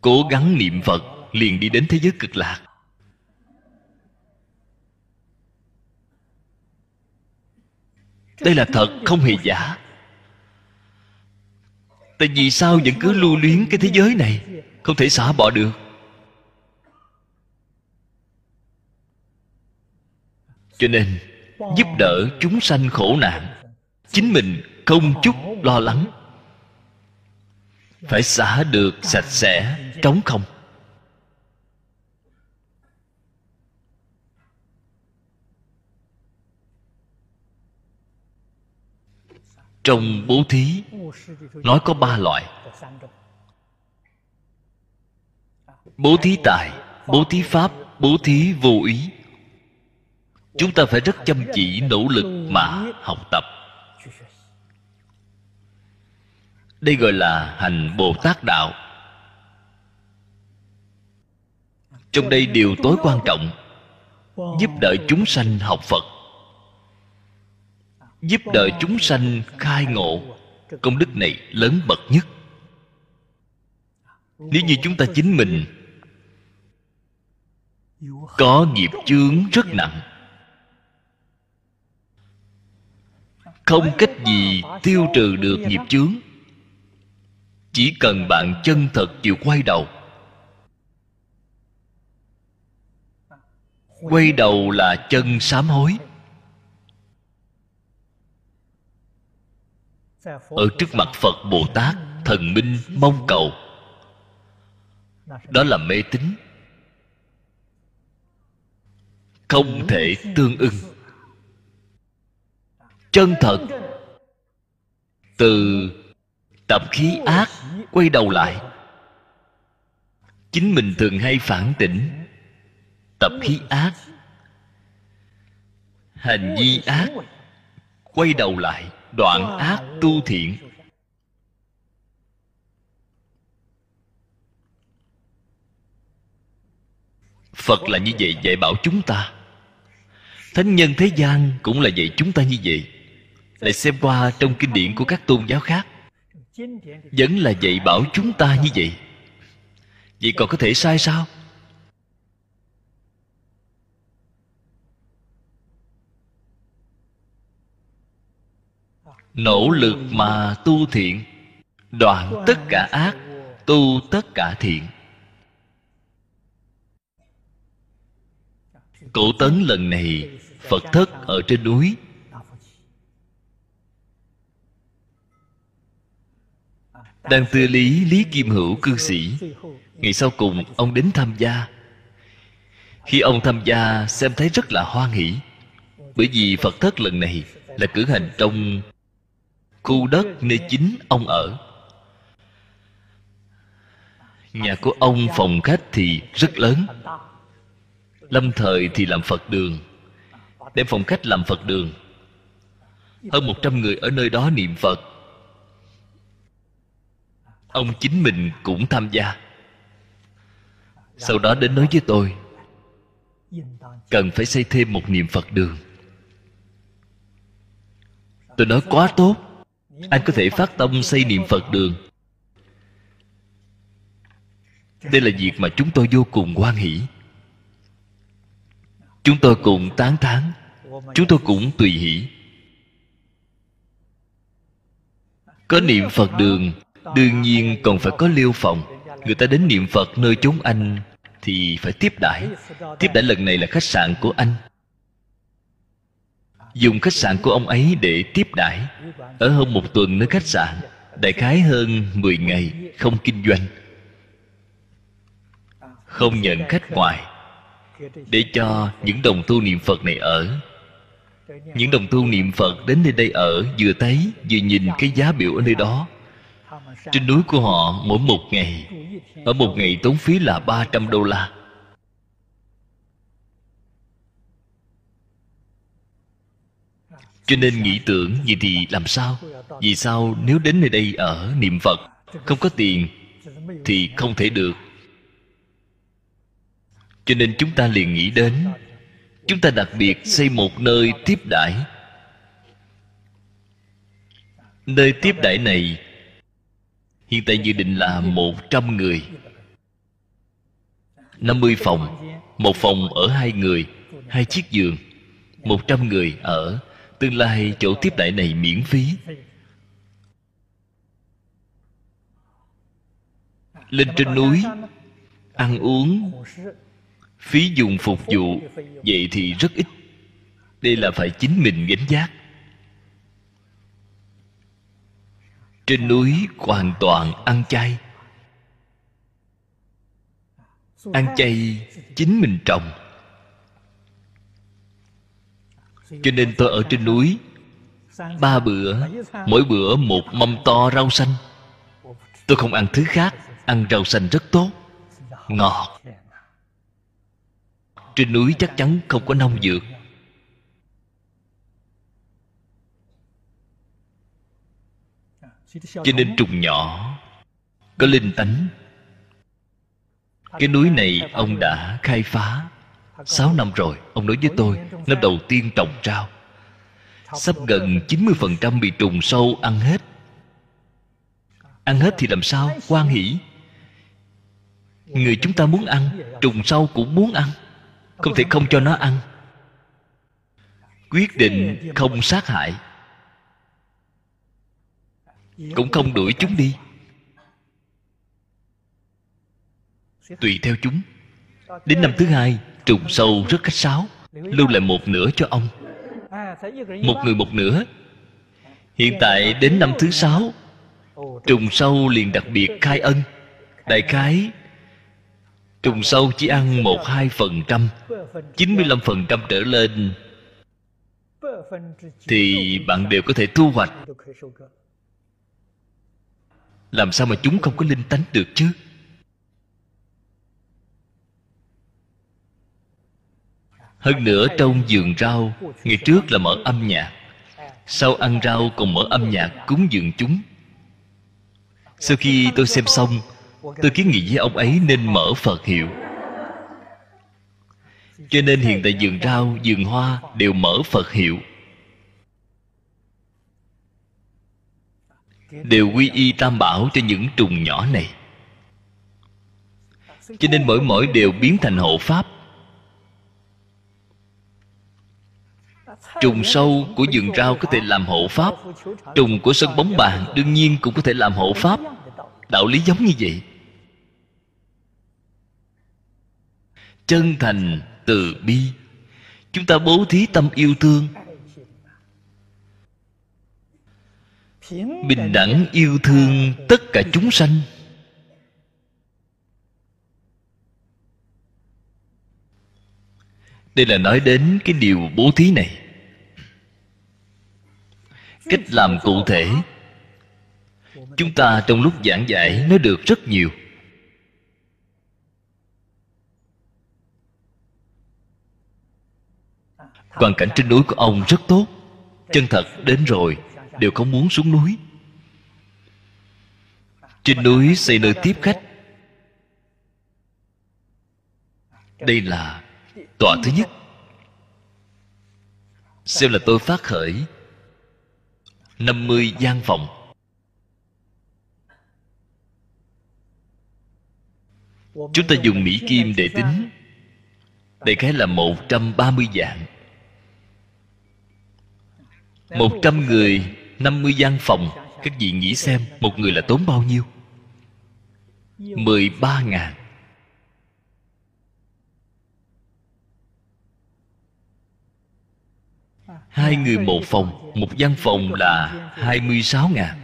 Cố gắng niệm Phật Liền đi đến thế giới cực lạc. Đây là thật không hề giả. Tại vì sao vẫn cứ lưu luyến cái thế giới này? Không thể xả bỏ được. Cho nên, Giúp đỡ chúng sanh khổ nạn, Chính mình không chút lo lắng. Phải xả được sạch sẽ, Trống không. Trong bố thí nói có ba loại. Bố thí tài, bố thí pháp, bố thí vô ý. Chúng ta phải rất chăm chỉ, nỗ lực mà học tập. Đây gọi là hành bồ tát đạo. Trong đây điều tối quan trọng, giúp đỡ chúng sanh học phật. Giúp đỡ chúng sanh khai ngộ công đức này lớn bậc nhất. Nếu như chúng ta chính mình có nghiệp chướng rất nặng, không cách gì tiêu trừ được nghiệp chướng. Chỉ cần bạn chân thật chịu quay đầu quay đầu là chân sám hối. Ở trước mặt phật bồ tát thần minh mong cầu. Đó là mê tín. Không thể tương ưng. Chân thật. Từ tập khí ác quay đầu lại. Chính mình thường hay phản tỉnh. Tập khí ác. Hành vi ác quay đầu lại đoạn ác tu thiện. Phật là như vậy dạy bảo chúng ta. Thánh nhân thế gian cũng là dạy chúng ta như vậy. Lại xem qua trong kinh điển của các tôn giáo khác vẫn là dạy bảo chúng ta như vậy. Vậy còn có thể sai sao nỗ lực mà tu thiện. Đoạn tất cả ác, tu tất cả thiện. Cổ tấn lần này, phật thất ở trên núi. Đang tư lý lý kim hữu cư sĩ, ngày sau cùng ông đến tham gia. Khi ông tham gia, xem thấy rất là hoan hỷ. Bởi vì phật thất lần này là cử hành trong khu đất nơi chính ông ở. Nhà của ông phòng khách thì rất lớn. Lâm thời thì làm phật đường. Đem phòng khách làm phật đường. Hơn một trăm người ở nơi đó niệm phật. Ông chính mình cũng tham gia. Sau đó đến nói với tôi, cần phải xây thêm một niệm phật đường. Tôi nói, quá tốt anh có thể phát tâm xây niệm phật đường. Đây là việc mà chúng tôi vô cùng hoan hỷ. Chúng tôi cùng tán thán. Chúng tôi cũng tùy hỷ. Có niệm phật đường, đương nhiên còn phải có liêu phòng. Người ta đến niệm phật nơi chốn anh thì phải tiếp đãi. Tiếp đãi lần này là khách sạn của anh dùng khách sạn của ông ấy để tiếp đãi. Ở hơn một tuần nơi khách sạn, đại khái hơn 10 ngày không kinh doanh. Không nhận khách ngoài. Để cho những đồng tu niệm phật này ở. Những đồng tu niệm phật đến nơi đây ở vừa thấy, vừa nhìn cái giá biểu ở nơi đó. Trên núi của họ mỗi một ngày, ở một ngày tốn phí là 300 đô la. Cho nên nghĩ tưởng vậy thì làm sao? Vì sao nếu đến nơi đây ở niệm phật, không có tiền thì không thể được? Cho nên chúng ta liền nghĩ đến, chúng ta đặc biệt xây một nơi tiếp đãi. Nơi tiếp đãi này, hiện tại dự định là một trăm người. Năm mươi phòng, một phòng ở hai người, hai chiếc giường, một trăm người ở tương lai chỗ tiếp đại này miễn phí. Lên trên núi, ăn uống, phí dùng phục vụ, vậy thì rất ít. Đây là phải chính mình gánh giác trên núi hoàn toàn ăn chay. Ăn chay chính mình trồng cho nên tôi ở trên núi. Ba bữa, mỗi bữa một mâm to rau xanh. Tôi không ăn thứ khác, ăn rau xanh rất tốt. Ngọt. Trên núi chắc chắn không có nông dược. Cho nên trùng nhỏ, có linh tánh. Cái núi này ông đã khai phá. Sáu năm rồi, Ông nói với tôi, Năm đầu tiên trồng rau. Sắp gần 90% bị trùng sâu ăn hết. Ăn hết thì làm sao? Quan hỷ. Người chúng ta muốn ăn, Trùng sâu cũng muốn ăn. Không thể không cho nó ăn. Quyết định không sát hại. Cũng không đuổi chúng đi. Tùy theo chúng. Đến năm thứ hai trùng sâu rất khách sáo, lưu lại một nửa cho ông. Một người một nửa. Hiện tại đến năm thứ sáu, trùng sâu liền đặc biệt khai ân. Đại khái, trùng sâu chỉ ăn một hai phần trăm, chín mươi lăm phần trăm trở lên. Thì bạn đều có thể thu hoạch. Làm sao mà chúng không có linh tánh được chứ? Hơn nữa trong vườn rau, ngày trước là mở âm nhạc. Sau ăn rau còn mở âm nhạc cúng dường chúng. Sau khi tôi xem xong, tôi kiến nghị với ông ấy nên mở phật hiệu. Cho nên hiện tại vườn rau, vườn hoa đều mở phật hiệu. Đều quy y tam bảo cho những trùng nhỏ này. Cho nên mỗi mỗi đều biến thành hộ pháp. Trùng sâu của vườn rau có thể làm hộ pháp. Trùng của sân bóng bàn đương nhiên cũng có thể làm hộ pháp. Đạo lý giống như vậy. Chân thành từ bi. Chúng ta bố thí tâm yêu thương. Bình đẳng yêu thương tất cả chúng sanh. Đây là nói đến cái điều bố thí này cách làm cụ thể. Chúng ta trong lúc giảng giải nói được rất nhiều. Hoàn cảnh trên núi của ông rất tốt. Chân thật đến rồi, đều không muốn xuống núi. Trên núi xây nơi tiếp khách. Đây là tòa thứ nhất. Xem là tôi phát khởi 50 gian phòng. Chúng ta dùng Mỹ Kim để tính. Đại khái là 130 dạng. 100 người 50 gian phòng. Các vị nghĩ xem, Một người là tốn bao nhiêu? 13 ngàn. Hai người một phòng, Một gian phòng là 26 ngàn.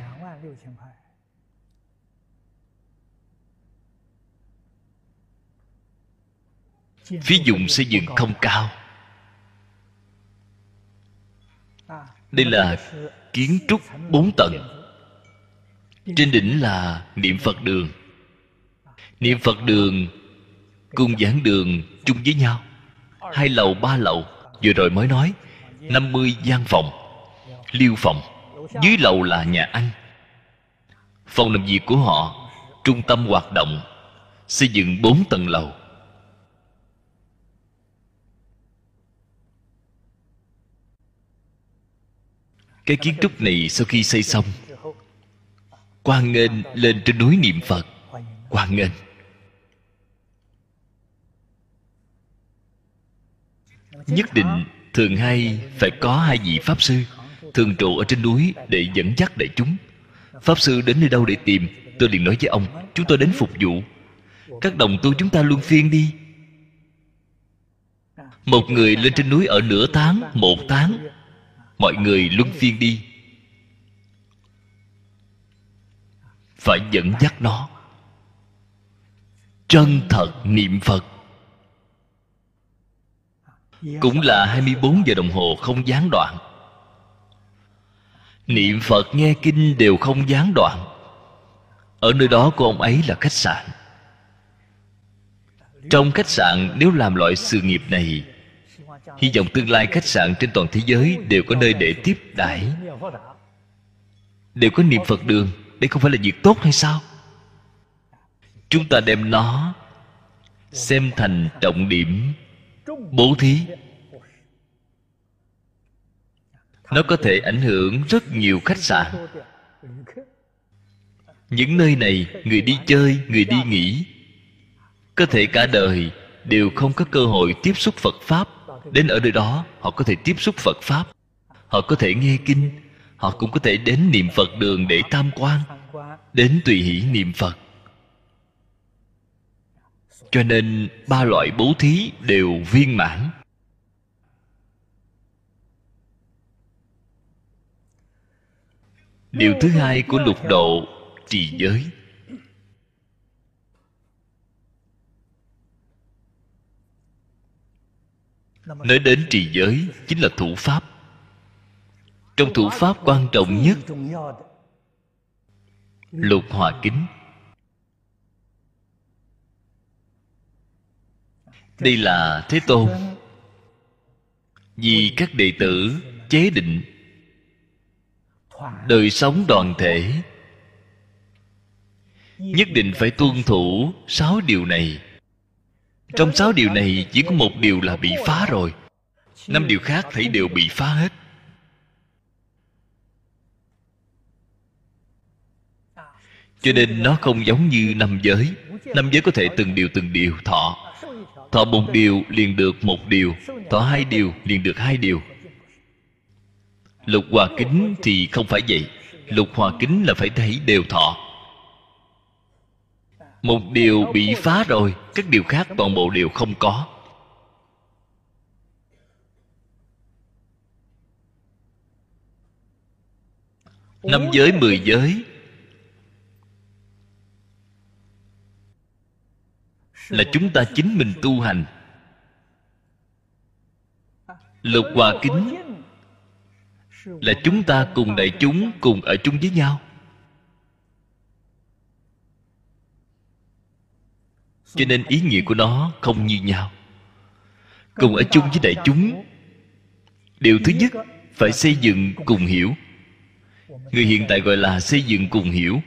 Phí dụng xây dựng không cao. Đây là kiến trúc bốn tầng. Trên đỉnh là niệm Phật đường. Niệm Phật đường Cùng giảng đường chung với nhau. Hai lầu, ba lầu. Vừa rồi mới nói 50 gian phòng, Liêu phòng. Dưới lầu là nhà ăn Phòng làm việc của họ, Trung tâm hoạt động, Xây dựng 4 tầng lầu. Cái kiến trúc này sau khi xây xong quan nghênh lên trên núi niệm Phật. Quan nghênh. Nhất định thường hay phải có hai vị Pháp Sư, Thường trụ ở trên núi để dẫn dắt đại chúng. Pháp Sư đến nơi đâu để tìm, Tôi liền nói với ông, Chúng tôi đến phục vụ. Các đồng tu chúng ta luôn phiên đi. Một người lên trên núi ở nửa tháng, Một tháng. Mọi người luân phiên đi. Phải dẫn dắt nó. Chân thật niệm Phật cũng là 24 giờ đồng hồ không gián đoạn. Niệm Phật nghe kinh đều không gián đoạn. Ở nơi đó của ông ấy là khách sạn. Trong khách sạn, nếu làm loại sự nghiệp này, Hy vọng tương lai khách sạn trên toàn thế giới Đều có nơi để tiếp đãi. Đều có niệm Phật đường, Đây không phải là việc tốt hay sao? Chúng ta đem nó Xem thành trọng điểm bố thí. Nó có thể ảnh hưởng rất nhiều khách sạn. Những nơi này, người đi chơi, người đi nghỉ, có thể cả đời đều không có cơ hội tiếp xúc phật pháp. Đến ở nơi đó, họ có thể tiếp xúc phật pháp. Họ có thể nghe kinh. Họ cũng có thể đến niệm phật đường để tham quan, đến tùy hỷ niệm phật cho nên ba loại bố thí đều viên mãn. Điều thứ hai của lục độ, trì giới. Nói đến trì giới chính là thủ pháp. Trong thủ pháp quan trọng nhất, lục hòa kính. Đây là thế tôn. Vì các đệ tử chế định. Đời sống đoàn thể. Nhất định phải tuân thủ sáu điều này. Trong sáu điều này chỉ có một điều là bị phá rồi. Năm điều khác thấy đều bị phá hết. Cho nên nó không giống như năm giới. Năm giới có thể từng điều từng điều thọ thọ một điều liền được một điều, thọ hai điều liền được hai điều. Lục hòa kính thì không phải vậy, lục hòa kính là phải thấy đều thọ. Một điều bị phá rồi, các điều khác toàn bộ đều không có. Năm giới mười giới là chúng ta chính mình tu hành. Lục hòa kính, là chúng ta cùng đại chúng cùng ở chung với nhau. Cho nên ý nghĩa của nó không như nhau. Cùng ở chung với đại chúng, điều thứ nhất phải xây dựng cùng hiểu. Người hiện tại gọi là xây dựng cùng hiểu.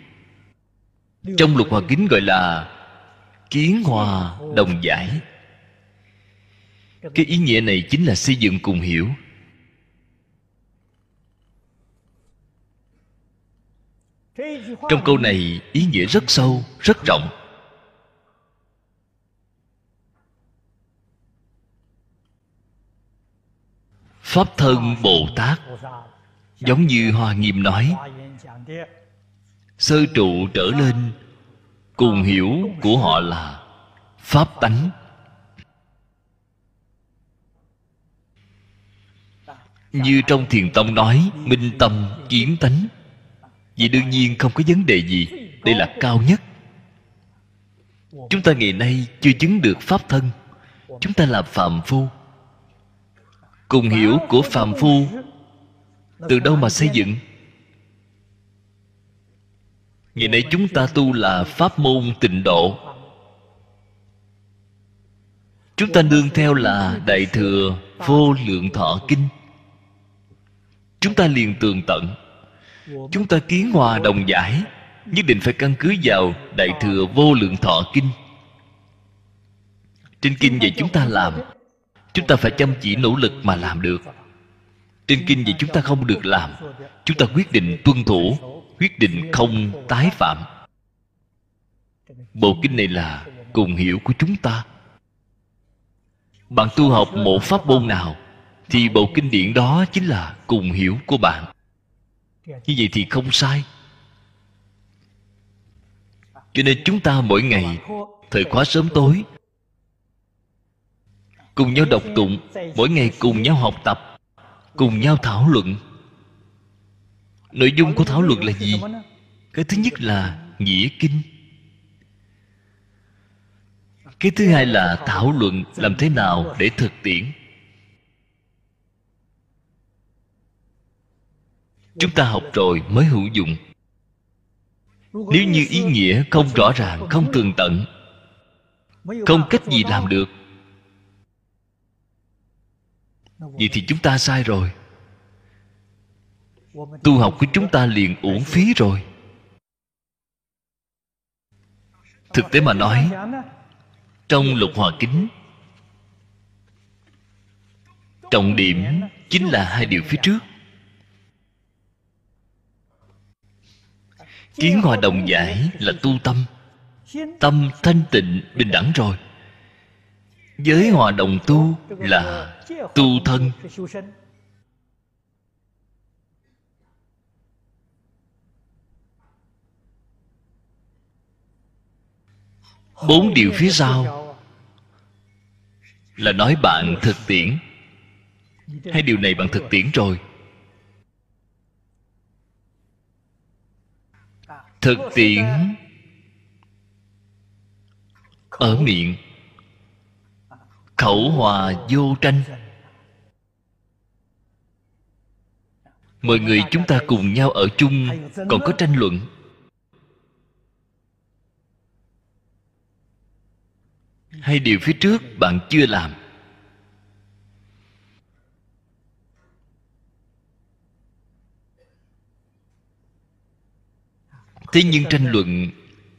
Trong lục hòa kính gọi là kiến hòa đồng giải. Cái ý nghĩa này chính là xây dựng cùng hiểu. Trong câu này, ý nghĩa rất sâu, rất rộng. Pháp thân bồ tát, giống như hoa nghiêm nói, sơ trụ trở lên cùng hiểu của họ là pháp tánh. Như trong thiền tông nói, minh tâm kiến tánh. Vì đương nhiên không có vấn đề gì, đây là cao nhất. Chúng ta ngày nay chưa chứng được pháp thân, chúng ta là phạm phu. Cùng hiểu của phạm phu, từ đâu mà xây dựng? Ngày nay chúng ta tu là pháp môn tịnh độ. Chúng ta nương theo là đại thừa vô lượng thọ kinh. Chúng ta liền tường tận. Chúng ta kiến hòa đồng giải, nhất định phải căn cứ vào đại thừa vô lượng thọ kinh. Trên kinh về chúng ta làm, chúng ta phải chăm chỉ nỗ lực mà làm được. Trên kinh về chúng ta không được làm, chúng ta quyết định tuân thủ quyết định không tái phạm. Bộ kinh này là cùng hiểu của chúng ta. Bạn tu học một pháp môn nào, thì bộ kinh điển đó chính là cùng hiểu của bạn. Như vậy thì không sai. Cho nên chúng ta mỗi ngày, thời khóa sớm tối, cùng nhau đọc tụng, mỗi ngày cùng nhau học tập, cùng nhau thảo luận nội dung của thảo luận là gì? Cái thứ nhất là nghĩa kinh. Cái thứ hai là thảo luận làm thế nào để thực tiễn. Chúng ta học rồi mới hữu dụng. Nếu như ý nghĩa không rõ ràng, không tường tận, không cách gì làm được vậy thì chúng ta sai rồi tu học của chúng ta liền uổng phí rồi. Thực tế mà nói, trong lục hòa kính, trọng điểm chính là hai điều phía trước. Kiến hòa đồng giải là tu tâm. Tâm thanh tịnh, bình đẳng rồi. Giới hòa đồng tu là tu thân. Bốn điều phía sau. Là nói bạn thực tiễn. Hai điều này bạn thực tiễn rồi. Thực tiễn ở miệng. Khẩu hòa vô tranh. Mọi người chúng ta cùng nhau ở chung, còn có tranh luận. Hay điều phía trước bạn chưa làm? Thế nhưng tranh luận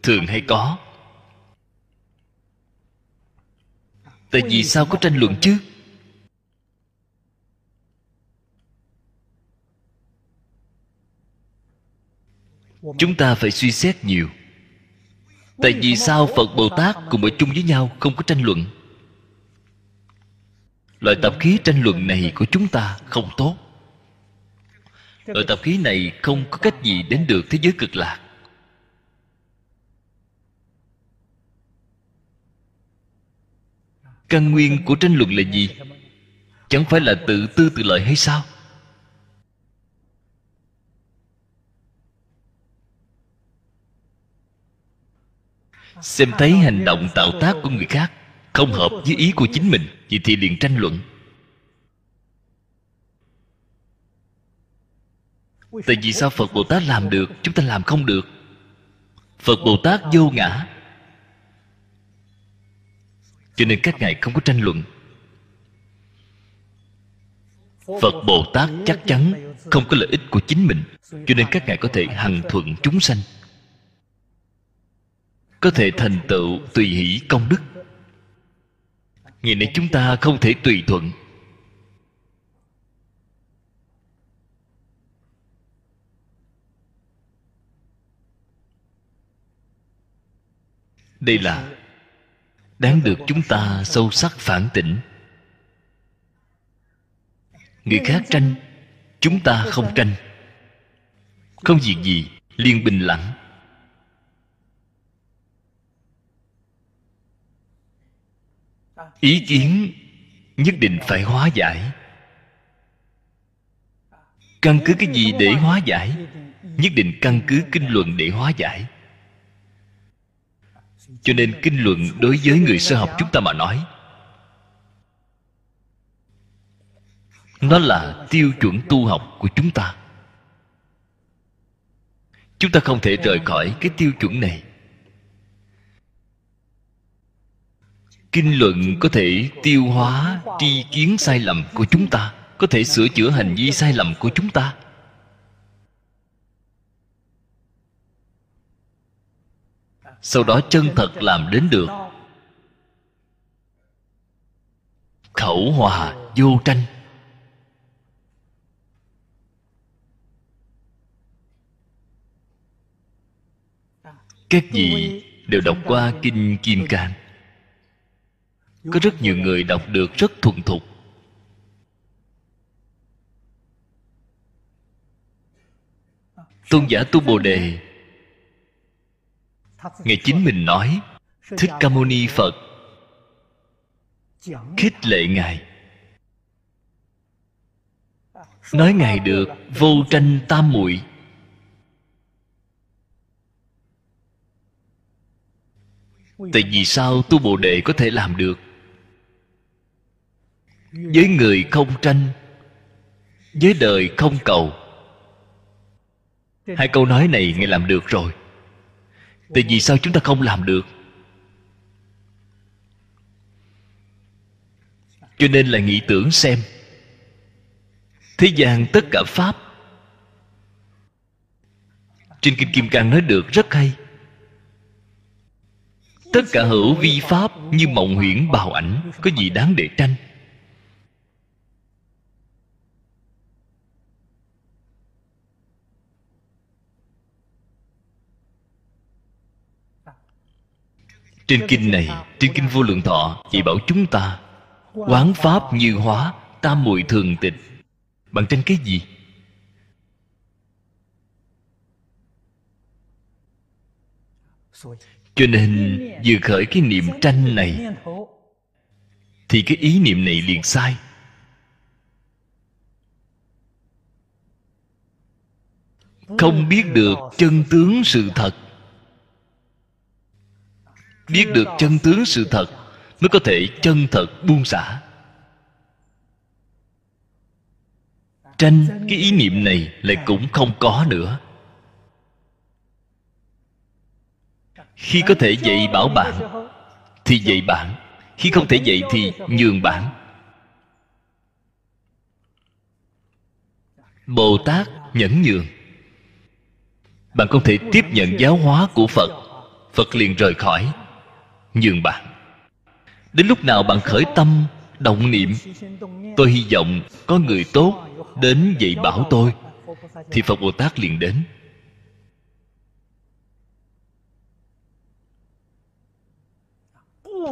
thường hay có. Tại vì sao có tranh luận chứ? Chúng ta phải suy xét nhiều tại vì sao phật bồ tát cùng ở chung với nhau không có tranh luận? Loại tập khí tranh luận này của chúng ta không tốt. Loại tập khí này không có cách gì đến được thế giới cực lạc. Căn nguyên của tranh luận là gì? Chẳng phải là tự tư tự lợi hay sao? Xem thấy hành động tạo tác của người khác không hợp với ý của chính mình vậy thì liền tranh luận. Tại vì sao phật bồ tát làm được, chúng ta làm không được? Phật bồ tát vô ngã. Cho nên các ngài không có tranh luận. Phật bồ tát chắc chắn không có lợi ích của chính mình, cho nên các ngài có thể hằng thuận chúng sanh có thể thành tựu tùy hỷ công đức. Ngày nay chúng ta không thể tùy thuận. Đây là đáng được chúng ta sâu sắc phản tỉnh. Người khác tranh, chúng ta không tranh. Không việc gì liên bình lặng. Ý kiến nhất định phải hóa giải. Căn cứ cái gì để hóa giải? Nhất định căn cứ kinh luận để hóa giải. Cho nên kinh luận đối với người sơ học chúng ta mà nói, nó là tiêu chuẩn tu học của chúng ta. Chúng ta không thể rời khỏi cái tiêu chuẩn này. Kinh luận có thể tiêu hóa tri kiến sai lầm của chúng ta, có thể sửa chữa hành vi sai lầm của chúng ta. Sau đó chân thật làm đến được. Khẩu hòa vô tranh. Các vị đều đọc qua kinh kim cang có rất nhiều người đọc được rất thuần thục. Tôn giả tu bồ đề, ngài chính mình nói, thích ca mâu ni phật. Khích lệ ngài. Nói ngài được vô tranh tam muội. Tại vì sao tu bồ đề có thể làm được? Với người không tranh, với đời không cầu. Hai câu nói này ngài làm được rồi. Tại vì sao chúng ta không làm được? Cho nên là nghĩ tưởng xem. Thế gian tất cả pháp. Trên kinh kim cang nói được rất hay. Tất cả hữu vi pháp như mộng huyễn bào ảnh, có gì đáng để tranh? Trên kinh này trên kinh vô lượng thọ chỉ bảo chúng ta quán pháp như hóa tam muội thường tịch. Bằng tranh cái gì? Cho nên, vừa khởi cái niệm tranh này, thì cái ý niệm này liền sai. Không biết được chân tướng sự thật biết được chân tướng sự thật, mới có thể chân thật buông xả. Tranh cái ý niệm này lại cũng không có nữa. Khi có thể dạy bảo bạn, thì dạy bạn. Khi không thể dạy thì nhường bạn. Bồ tát nhẫn nhường. Bạn không thể tiếp nhận giáo hóa của phật. Phật liền rời khỏi nhường bạn. Đến lúc nào bạn khởi tâm, động niệm, tôi hy vọng có người tốt đến dạy bảo tôi, thì phật bồ tát liền đến.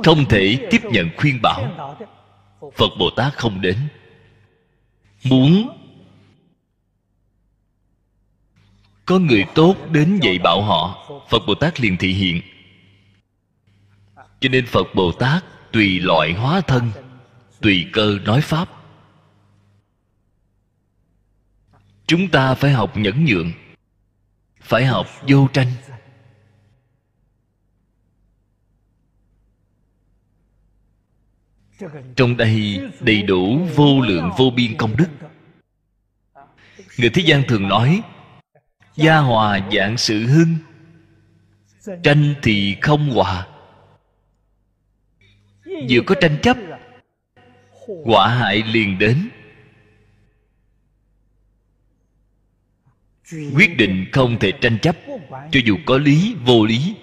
Không thể tiếp nhận khuyên bảo, phật bồ tát không đến. Muốn có người tốt đến dạy bảo họ, phật bồ tát liền thị hiện cho nên phật bồ tát tùy loại hóa thân, tùy cơ nói pháp. Chúng ta phải học nhẫn nhượng, phải học vô tranh. Trong đây đầy đủ vô lượng vô biên công đức. Người thế gian thường nói, gia hòa dạng sự hưng, tranh thì không hòa vừa có tranh chấp, quả hại liền đến. Quyết định không thể tranh chấp, cho dù có lý, vô lý.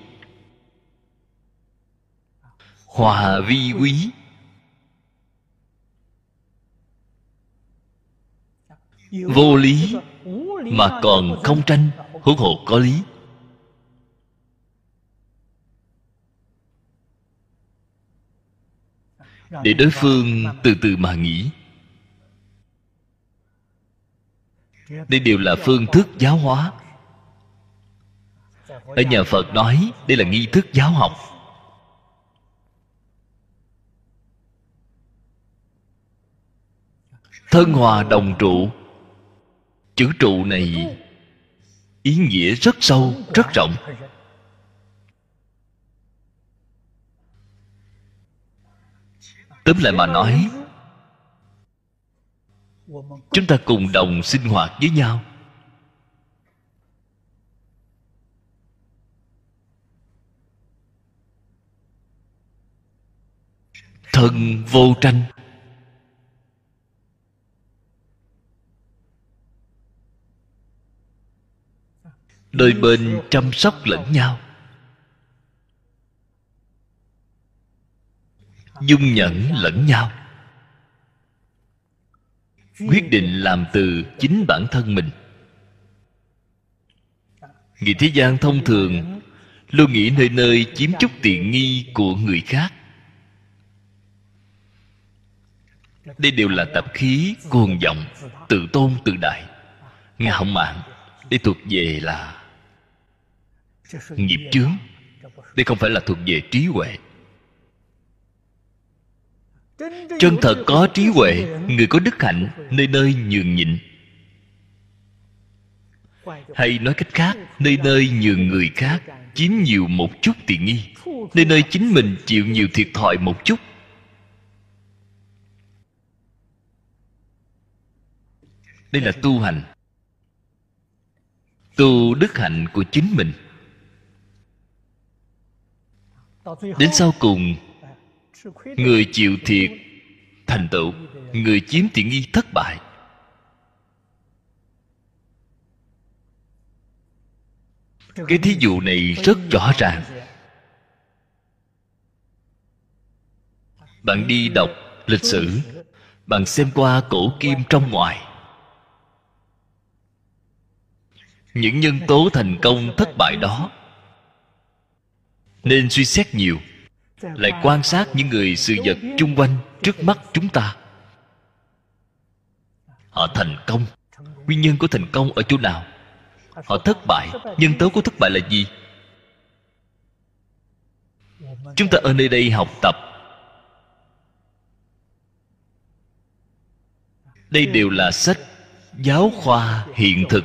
Hòa vi quý. Vô lý mà còn không tranh, huống hộ có lý. Để đối phương từ từ mà nghĩ. Đây đều là phương thức giáo hóa. Ở nhà phật nói, đây là nghi thức giáo học. Thân hòa đồng trụ. Chữ trụ này ý nghĩa rất sâu, rất rộng. Tóm lại mà nói, chúng ta cùng đồng sinh hoạt với nhau. Thân vô tranh. Đôi bên chăm sóc lẫn nhau. Dung nhẫn lẫn nhau. Quyết định làm từ chính bản thân mình. Người thế gian thông thường, luôn nghĩ nơi nơi chiếm chút tiện nghi của người khác. Đây đều là tập khí cuồng vọng, tự tôn tự đại ngạo mạn đây thuộc về là nghiệp chướng. Đây không phải là thuộc về trí huệ chân thật có trí huệ, người có đức hạnh, nơi nơi nhường nhịn. Hay nói cách khác, nơi nơi nhường người khác, chiếm nhiều một chút tiện nghi. Nơi nơi chính mình chịu nhiều thiệt thòi một chút. Đây là tu hành. Tu đức hạnh của chính mình. Đến sau cùng người chịu thiệt, thành tựu. Người chiếm tiện nghi thất bại. Cái thí dụ này rất rõ ràng. Bạn đi đọc lịch sử. Bạn xem qua cổ kim trong ngoài. Những nhân tố thành công thất bại đó nên suy xét nhiều lại quan sát những người sự vật chung quanh trước mắt chúng ta. Họ thành công. Nguyên nhân của thành công ở chỗ nào? Họ thất bại. Nhân tố của thất bại là gì? Chúng ta ở nơi đây học tập. Đây đều là sách giáo khoa hiện thực.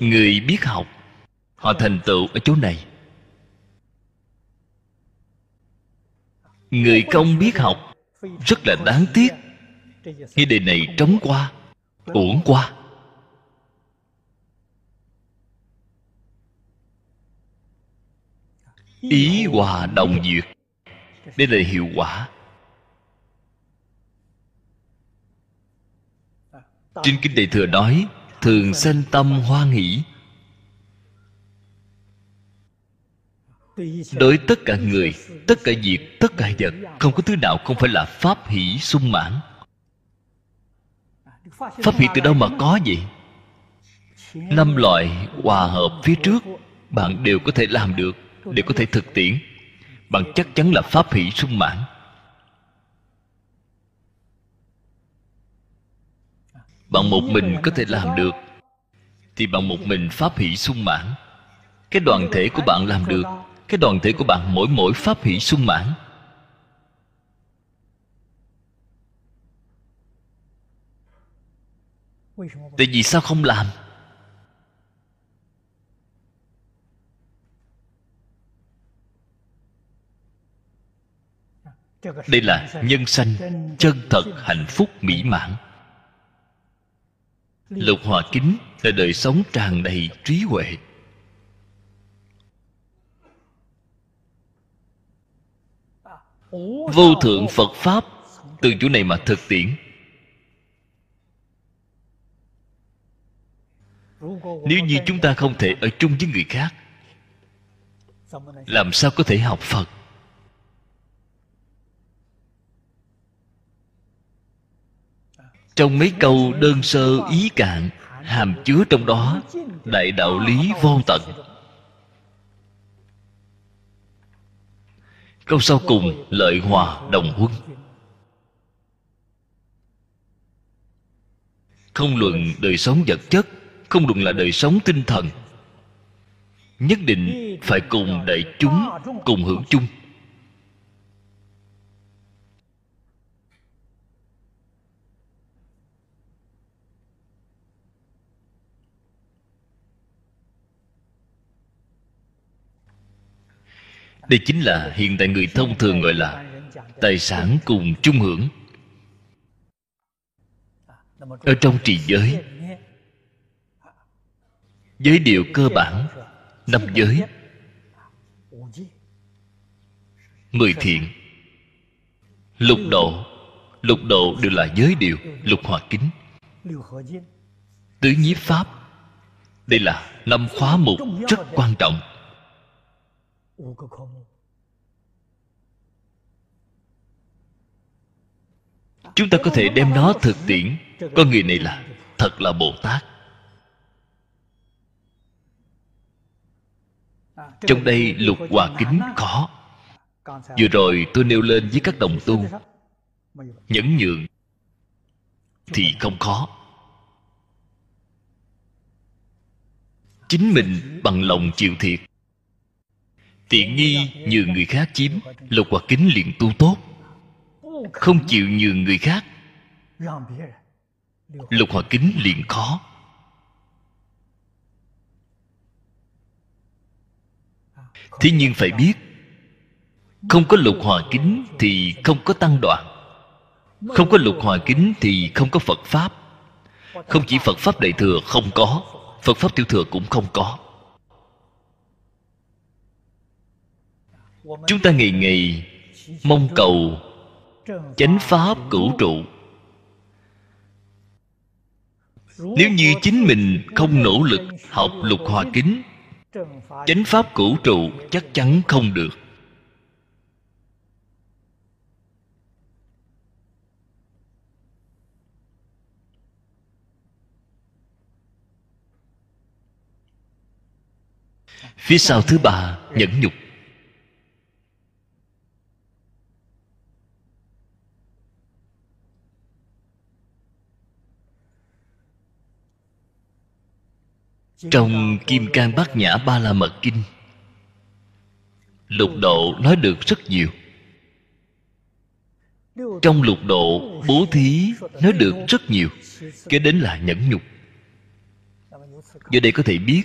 Người biết học, họ thành tựu ở chỗ này. Người không biết học, rất là đáng tiếc. Cái đề này trống qua, uổng qua. Ý hòa đồng duyệt, đây là hiệu quả. Trên kinh đại thừa nói thường sanh tâm hoa nghỉ. Đối tất cả người, tất cả việc, tất cả vật, không có thứ nào không phải là pháp hỷ sung mãn. Pháp hỷ từ đâu mà có vậy? Năm loại hòa hợp phía trước, bạn đều có thể làm được, đều có thể thực tiễn. Bạn chắc chắn là pháp hỷ sung mãn. Bạn một mình có thể làm được, thì bạn một mình pháp hỷ sung mãn. Cái đoàn thể của bạn làm được, cái đoàn thể của bạn mỗi mỗi pháp hỷ sung mãn. Tại vì sao không làm? Đây là nhân sanh chân thật hạnh phúc mỹ mãn lục hòa kính là đời sống tràn đầy trí huệ. Vô thượng phật pháp từ chỗ này mà thực tiễn. Nếu như chúng ta không thể ở chung với người khác, làm sao có thể học phật? Trong mấy câu đơn sơ ý cạn hàm chứa trong đó đại đạo lý vô tận. Câu sau cùng, lợi hòa đồng huân. Không luận đời sống vật chất, không luận là đời sống tinh thần, nhất định phải cùng đại chúng cùng hưởng chung. Đây chính là hiện tại người thông thường gọi là tài sản cùng chung hưởng. Ở trong trì giới giới điều cơ bản, năm giới, mười thiện, lục độ lục độ đều là giới điều, lục hòa kính. Tứ nhiếp pháp, đây là năm khóa mục rất quan trọng chúng ta có thể đem nó thực tiễn. Con người này là thật là bồ tát. Trong đây lục hòa kính có. Vừa rồi tôi nêu lên với các đồng tu. Nhẫn nhượng thì không khó, chính mình bằng lòng chịu thiệt tiện nghi nhường người khác chiếm lục hòa kính liền tu tốt. Không chịu nhường người khác lục hòa kính liền khó. Thế nhưng phải biết, không có lục hòa kính thì không có tăng đoạn. Không có lục hòa kính thì không có phật pháp. Không chỉ phật pháp đại thừa không có, phật pháp tiểu thừa cũng không có. Chúng ta ngày ngày mong cầu chánh pháp cửu trụ. Nếu như chính mình không nỗ lực học lục hòa kính, chánh pháp cửu trụ chắc chắn không được. Phía sau thứ ba nhẫn nhục. Trong kim cang bát nhã ba la mật kinh, lục độ nói được rất nhiều. Trong lục độ, bố thí nói được rất nhiều, kế đến là nhẫn nhục. Do đây có thể biết,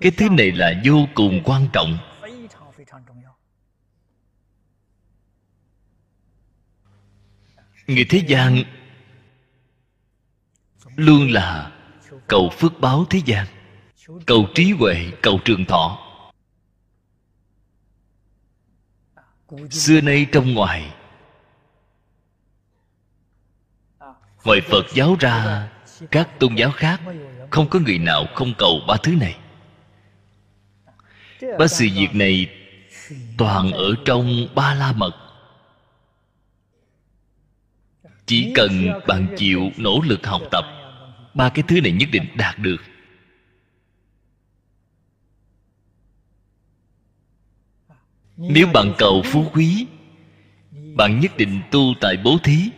cái thứ này là vô cùng quan trọng. Người thế gian luôn là cầu phước báo thế gian, cầu trí huệ, cầu trường thọ. Xưa nay trong ngoài ngoài phật giáo ra, các tôn giáo khác không có người nào không cầu ba thứ này. Ba sự việc này toàn ở trong ba la mật. Chỉ cần bạn chịu nỗ lực học tập ba cái thứ này nhất định đạt được. Nếu bạn cầu phú quý, bạn nhất định tu tại bố thí.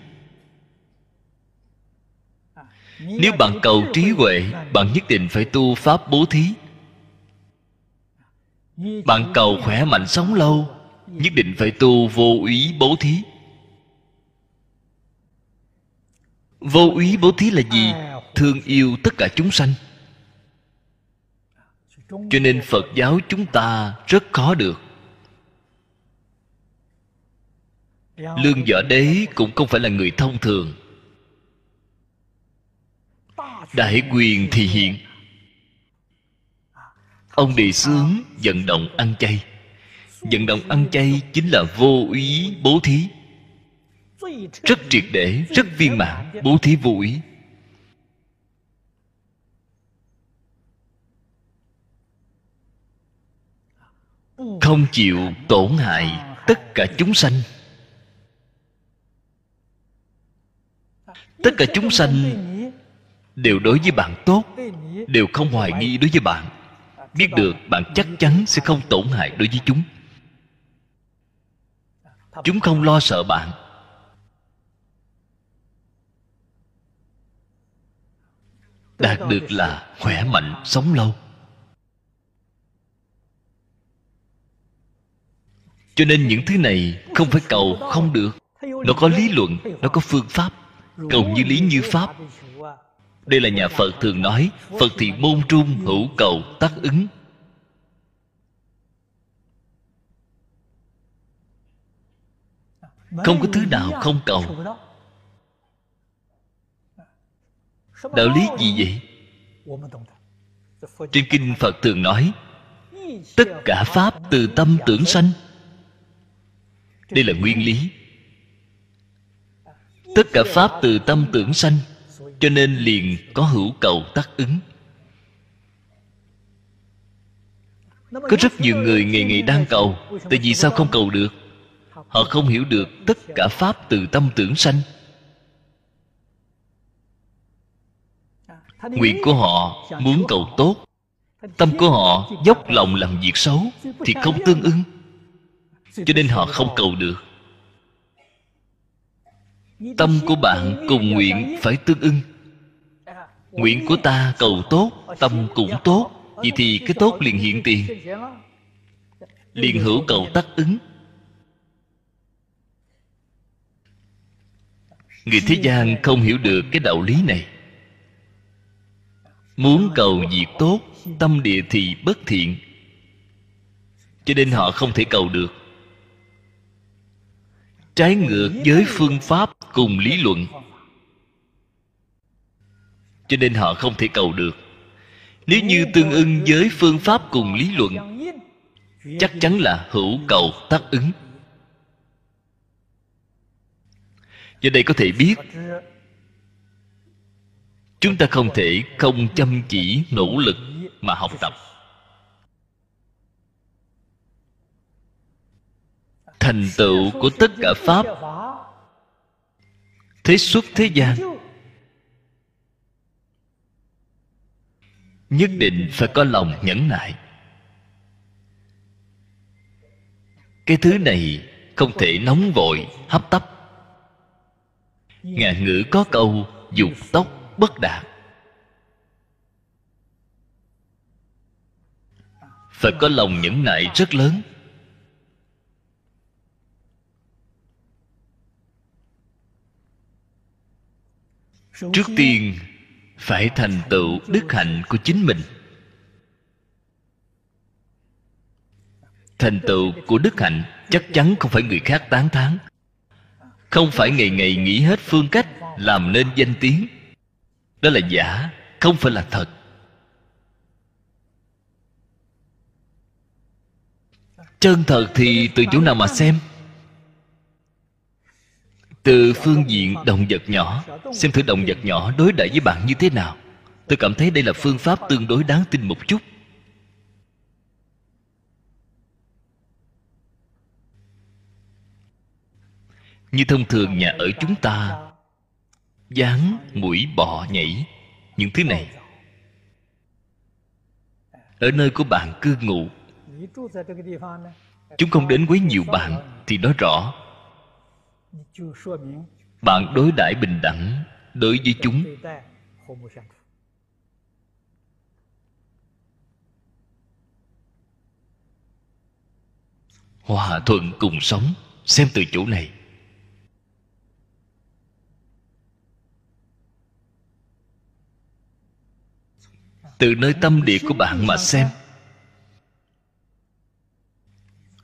Nếu bạn cầu trí huệ, bạn nhất định phải tu pháp bố thí. Bạn cầu khỏe mạnh sống lâu, nhất định phải tu vô úy bố thí. Vô úy bố thí là gì? Thương yêu tất cả chúng sanh. Cho nên phật giáo chúng ta rất khó được. Lương võ đế cũng không phải là người thông thường. Đại quyền thì hiện. Ông đề xướng vận động ăn chay. Vận động ăn chay chính là vô ý bố thí. Rất triệt để, rất viên mãn bố thí vô ý không chịu tổn hại tất cả chúng sanh. Tất cả chúng sanh đều đối với bạn tốt, đều không hoài nghi đối với bạn. Biết được bạn chắc chắn sẽ không tổn hại đối với chúng. Chúng không lo sợ bạn. Đạt được là khỏe mạnh, sống lâu. Cho nên những thứ này không phải cầu không được. Nó có lý luận, nó có phương pháp. Cầu như lý như pháp. Đây là nhà phật thường nói, phật thì môn trung hữu cầu tác ứng. Không có thứ nào không cầu. Đạo lý gì vậy? Trên kinh phật thường nói, tất cả pháp từ tâm tưởng sanh đây là nguyên lý. Tất cả pháp từ tâm tưởng sanh, cho nên liền có hữu cầu tác ứng. Có rất nhiều người ngày ngày đang cầu, tại vì sao không cầu được? Họ không hiểu được tất cả pháp từ tâm tưởng sanh. Nguyện của họ muốn cầu tốt, tâm của họ dốc lòng làm việc xấu thì không tương ưng cho nên họ không cầu được. Tâm của bạn cùng nguyện phải tương ưng. Nguyện của ta cầu tốt, tâm cũng tốt. Vậy thì cái tốt liền hiện tiền. Liền hữu cầu tác ứng. Người thế gian không hiểu được cái đạo lý này. Muốn cầu việc tốt, tâm địa thì bất thiện. Cho nên họ không thể cầu được trái ngược với phương pháp cùng lý luận. Cho nên họ không thể cầu được. Nếu như tương ưng với phương pháp cùng lý luận, chắc chắn là hữu cầu tác ứng. Do đây có thể biết, chúng ta không thể không chăm chỉ nỗ lực mà học tập. Thành tựu của tất cả pháp. Thế xuất thế gian, nhất định phải có lòng nhẫn nại. Cái thứ này không thể nóng vội, hấp tấp. Ngạn ngữ có câu, dục tốc bất đạt. Phải có lòng nhẫn nại rất lớn. Trước tiên phải thành tựu đức hạnh của chính mình. Thành tựu của đức hạnh chắc chắn không phải người khác tán thán. Không phải ngày ngày nghĩ hết phương cách làm nên danh tiếng. Đó là giả không phải là thật. Chân thật thì từ chỗ nào mà xem từ phương diện động vật nhỏ, xem thử động vật nhỏ đối đãi với bạn như thế nào. Tôi cảm thấy đây là phương pháp tương đối đáng tin một chút. Như thông thường nhà ở chúng ta, dán mũi bọ nhảy, những thứ này. Ở nơi của bạn cư ngụ, chúng không đến quấy nhiều bạn thì nói rõ bạn đối đãi bình đẳng đối với chúng. Hòa thuận cùng sống. Xem từ chỗ này. Từ nơi tâm địa của bạn mà xem.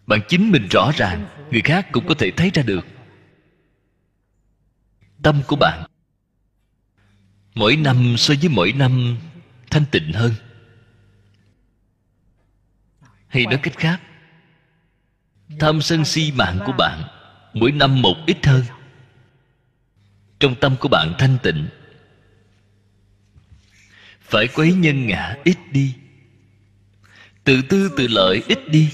Bạn chính mình rõ ràng, người khác cũng có thể thấy ra được tâm của bạn. Mỗi năm so với mỗi năm, thanh tịnh hơn. Hay nói cách khác, tham sân si mạng của bạn mỗi năm một ít hơn. Trong tâm của bạn thanh tịnh, phải quấy nhân ngã ít đi. Tự tư tự lợi ít đi.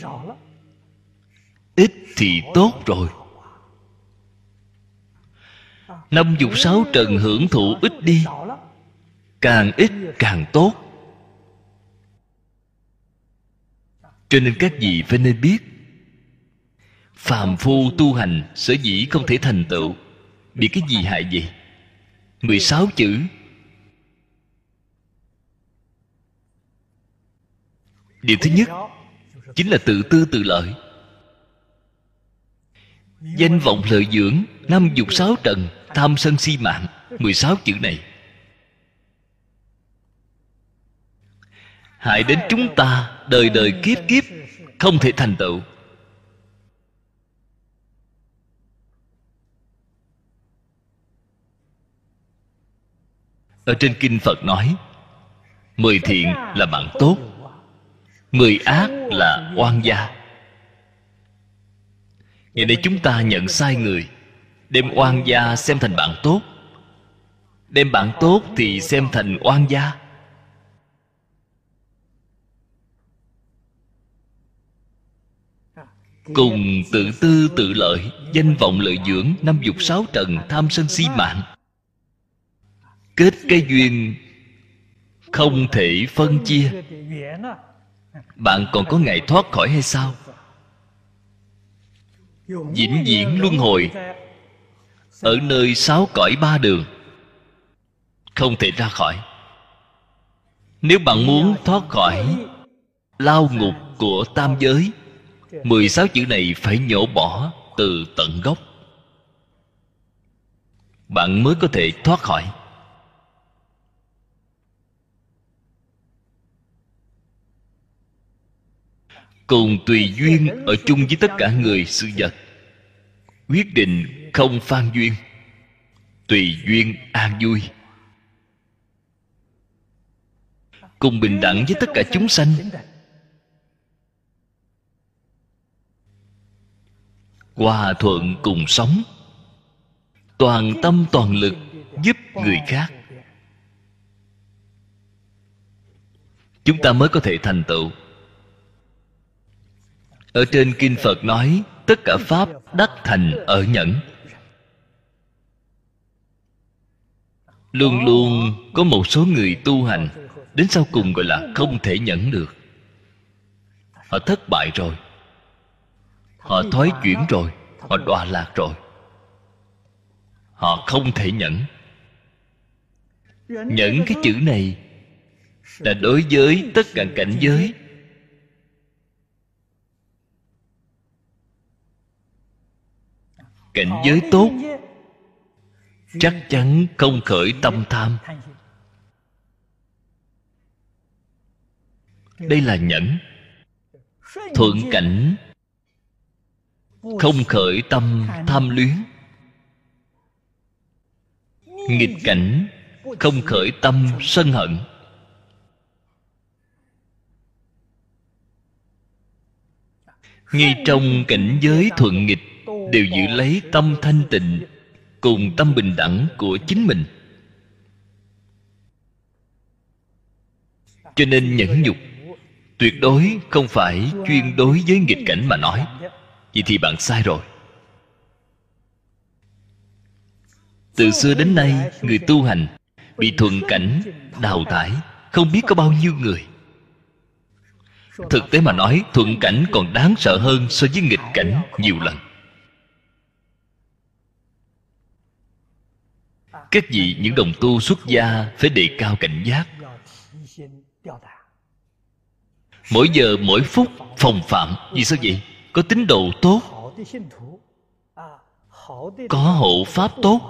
Ít thì tốt rồi năm dục sáu trần hưởng thụ ít đi, càng ít càng tốt. Cho nên các vị phải nên biết, phàm phu tu hành sở dĩ không thể thành tựu bị cái gì hại gì? 16 chữ. Điều thứ nhất Chính là tự tư tự lợi. Danh vọng lợi dưỡng, Năm dục sáu trần Tham sân si mạng 16 chữ này. Hại đến chúng ta, Đời đời kiếp kiếp, Không thể thành tựu. Ở trên Kinh Phật nói, Mười thiện là bạn tốt, Mười ác là oan gia. Ngày nay chúng ta nhận sai người Đem oan gia xem thành bạn tốt. Đem bạn tốt thì xem thành oan gia. Cùng tự tư tự lợi, Danh vọng lợi dưỡng, Năm dục sáu trần, tham sân si mạng. Kết cái duyên Không thể phân chia. Bạn còn có ngày thoát khỏi hay sao? Vĩnh viễn luân hồi ở nơi sáu cõi ba đường. Không thể ra khỏi. Nếu bạn muốn thoát khỏi lao ngục của tam giới, mười sáu chữ này phải nhổ bỏ từ tận gốc. Bạn mới có thể thoát khỏi. Cùng tùy duyên ở chung với tất cả người sự vật, quyết định không phan duyên. Tùy duyên an vui. Cùng bình đẳng với tất cả chúng sanh. Hòa thuận cùng sống. Toàn tâm toàn lực giúp người khác. Chúng ta mới có thể thành tựu. Ở trên kinh phật nói, tất cả pháp đắc thành ở nhẫn. luôn luôn có một số người tu hành, đến sau cùng gọi là không thể nhẫn được. Họ thất bại rồi. Họ thoái chuyển rồi. Họ đọa lạc rồi. Họ không thể nhẫn. Nhẫn cái chữ này là đối với tất cả cảnh giới. Cảnh giới tốt chắc chắn không khởi tâm tham. Đây là nhẫn. Thuận cảnh. Không khởi tâm tham luyến. Nghịch cảnh. Không khởi tâm sân hận. Ngay trong cảnh giới thuận nghịch, đều giữ lấy tâm thanh tịnh cùng tâm bình đẳng của chính mình. Cho nên nhẫn nhục, tuyệt đối không phải chuyên đối với nghịch cảnh mà nói. Vậy thì bạn sai rồi. Từ xưa đến nay, người tu hành bị thuận cảnh, đào thải, không biết có bao nhiêu người. Thực tế mà nói thuận cảnh còn đáng sợ hơn so với nghịch cảnh nhiều lần. Các vị những đồng tu xuất gia phải đề cao cảnh giác? Mỗi giờ mỗi phút phòng phạm, vì sao vậy? Có tín đồ tốt, có hộ pháp tốt.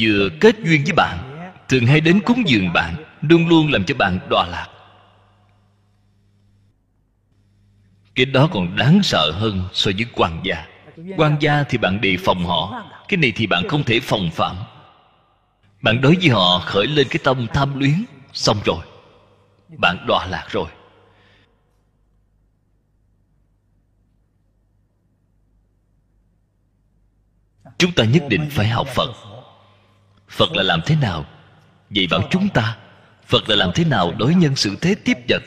Vừa kết duyên với bạn, thường hay đến cúng dường bạn, luôn luôn làm cho bạn đọa lạc. Cái đó còn đáng sợ hơn so với quan gia quan gia thì bạn đề phòng họ. Cái này thì bạn không thể phòng phạm. Bạn đối với họ, khởi lên cái tâm tham luyến, xong rồi. Bạn đọa lạc rồi. Chúng ta nhất định phải học phật. Phật là làm thế nào? Dạy bảo chúng ta. Phật là làm thế nào đối nhân xử thế tiếp vật?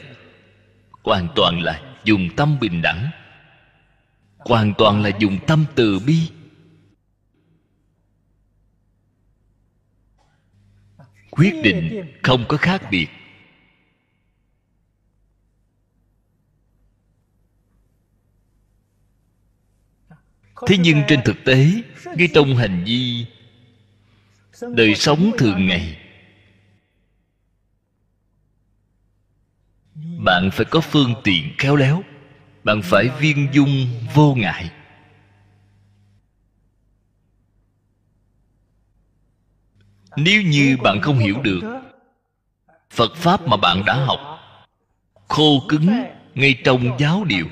Hoàn toàn là dùng tâm bình đẳng hoàn toàn là dùng tâm từ bi. Quyết định không có khác biệt. Thế nhưng trên thực tế ngay trong hành vi, đời sống thường ngày, bạn phải có phương tiện khéo léo bạn phải viên dung vô ngại. Nếu như bạn không hiểu được phật pháp mà bạn đã học, khô cứng ngay trong giáo điều.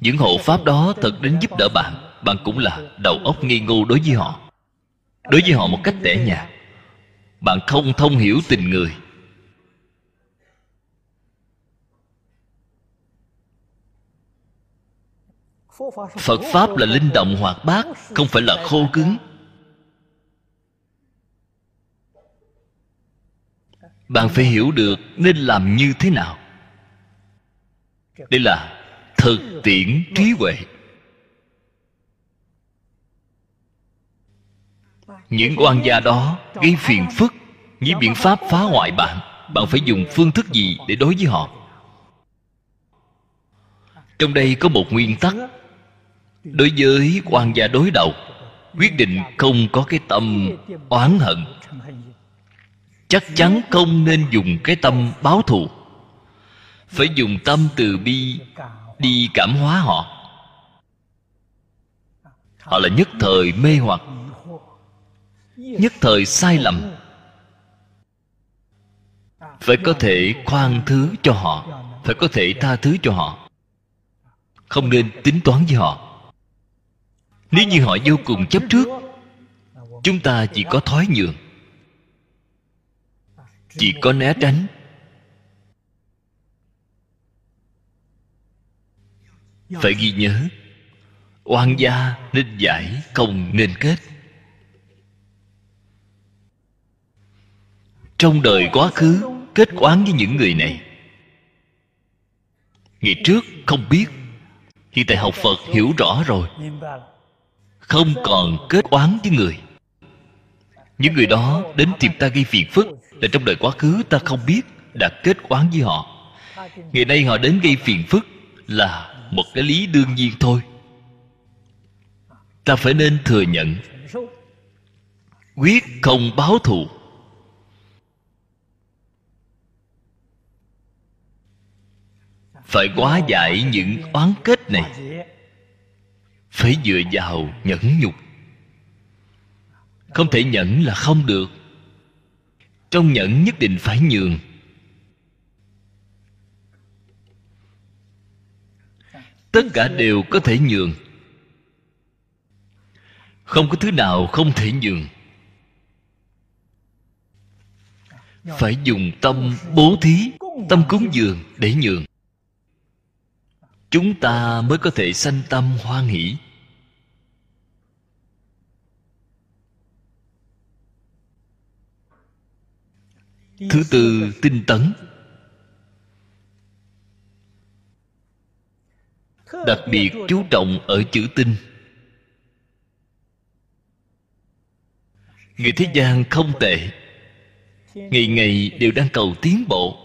Những hộ pháp đó thật đến giúp đỡ bạn bạn cũng là đầu óc nghi ngu đối với họ. Đối với họ một cách tẻ nhạt, bạn không thông hiểu tình người. Phật pháp là linh động hoạt bát, không phải là khô cứng. Bạn phải hiểu được nên làm như thế nào. Đây là thực tiễn trí huệ. Những quan gia đó gây phiền phức với biện pháp phá hoại bạn bạn phải dùng phương thức gì để đối với họ? Trong đây có một nguyên tắc đối với quan gia đối đầu, quyết định không có cái tâm oán hận. Chắc chắn không nên dùng cái tâm báo thù. Phải dùng tâm từ bi đi cảm hóa họ. Họ là nhất thời mê hoặc, nhất thời sai lầm. Phải có thể khoan thứ cho họ, phải có thể tha thứ cho họ. Không nên tính toán với họ nếu như họ vô cùng chấp trước, chúng ta chỉ có thói nhường. Chỉ có né tránh. Phải ghi nhớ, oan gia nên giải không nên kết. Trong đời quá khứ, kết oán với những người này. Ngày trước không biết, hiện tại học phật hiểu rõ rồi không còn kết oán với người. Những người đó đến tìm ta gây phiền phức, là trong đời quá khứ ta không biết đã kết oán với họ. Ngày nay họ đến gây phiền phức là một cái lý đương nhiên thôi. Ta phải nên thừa nhận, quyết không báo thù. Phải hóa giải những oán kết này phải dựa vào nhẫn nhục. Không thể nhẫn là không được. Trong nhẫn nhất định phải nhường. Tất cả đều có thể nhường. Không có thứ nào không thể nhường. Phải dùng tâm bố thí, tâm cúng dường để nhường. Chúng ta mới có thể sanh tâm hoan hỷ thứ tư, tinh tấn. Đặc biệt chú trọng ở chữ tinh. Người thế gian không tệ. Ngày ngày đều đang cầu tiến bộ.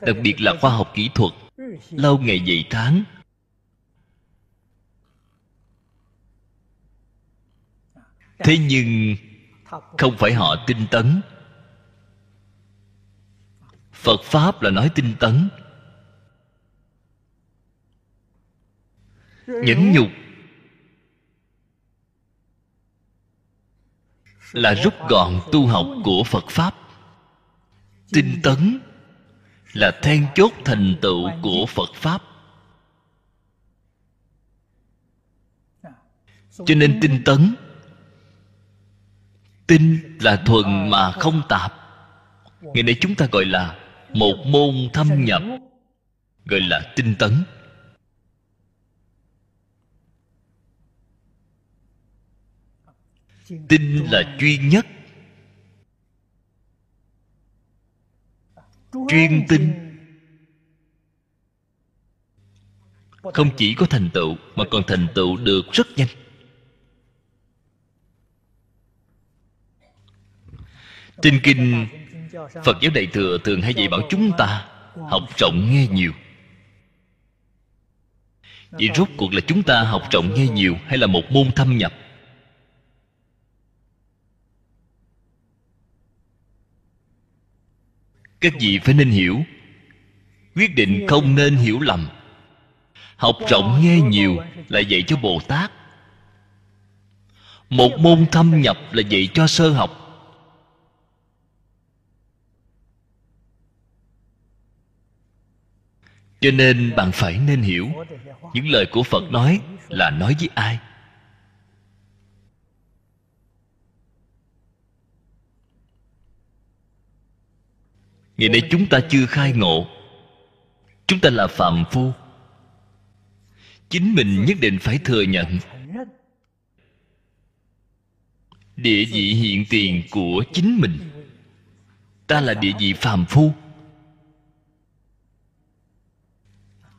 Đặc biệt là khoa học kỹ thuật, lâu ngày dày tháng thế nhưng, không phải họ tinh tấn phật pháp là nói tinh tấn. Nhẫn nhục là rút gọn tu học của phật pháp. Tinh tấn là then chốt thành tựu của phật pháp. Cho nên tinh tấn, tinh là thuần mà không tạp. Ngày nay chúng ta gọi là một môn thâm nhập, gọi là tinh tấn. Tinh là duy nhất. Chuyên tinh. Không chỉ có thành tựu, mà còn thành tựu được rất nhanh. Trên kinh phật giáo đại thừa thường hay dạy bảo chúng ta học rộng nghe nhiều. Vậy rốt cuộc là chúng ta học rộng nghe nhiều hay là một môn thâm nhập? Các vị phải nên hiểu, quyết định không nên hiểu lầm. Học rộng nghe nhiều là dạy cho bồ tát. Một môn thâm nhập là dạy cho sơ học. Cho nên bạn phải nên hiểu, những lời của phật nói là nói với ai. Ngày nay chúng ta chưa khai ngộ. Chúng ta là phạm phu. Chính mình nhất định phải thừa nhận. Địa vị hiện tiền của chính mình. Ta là địa vị phàm phu.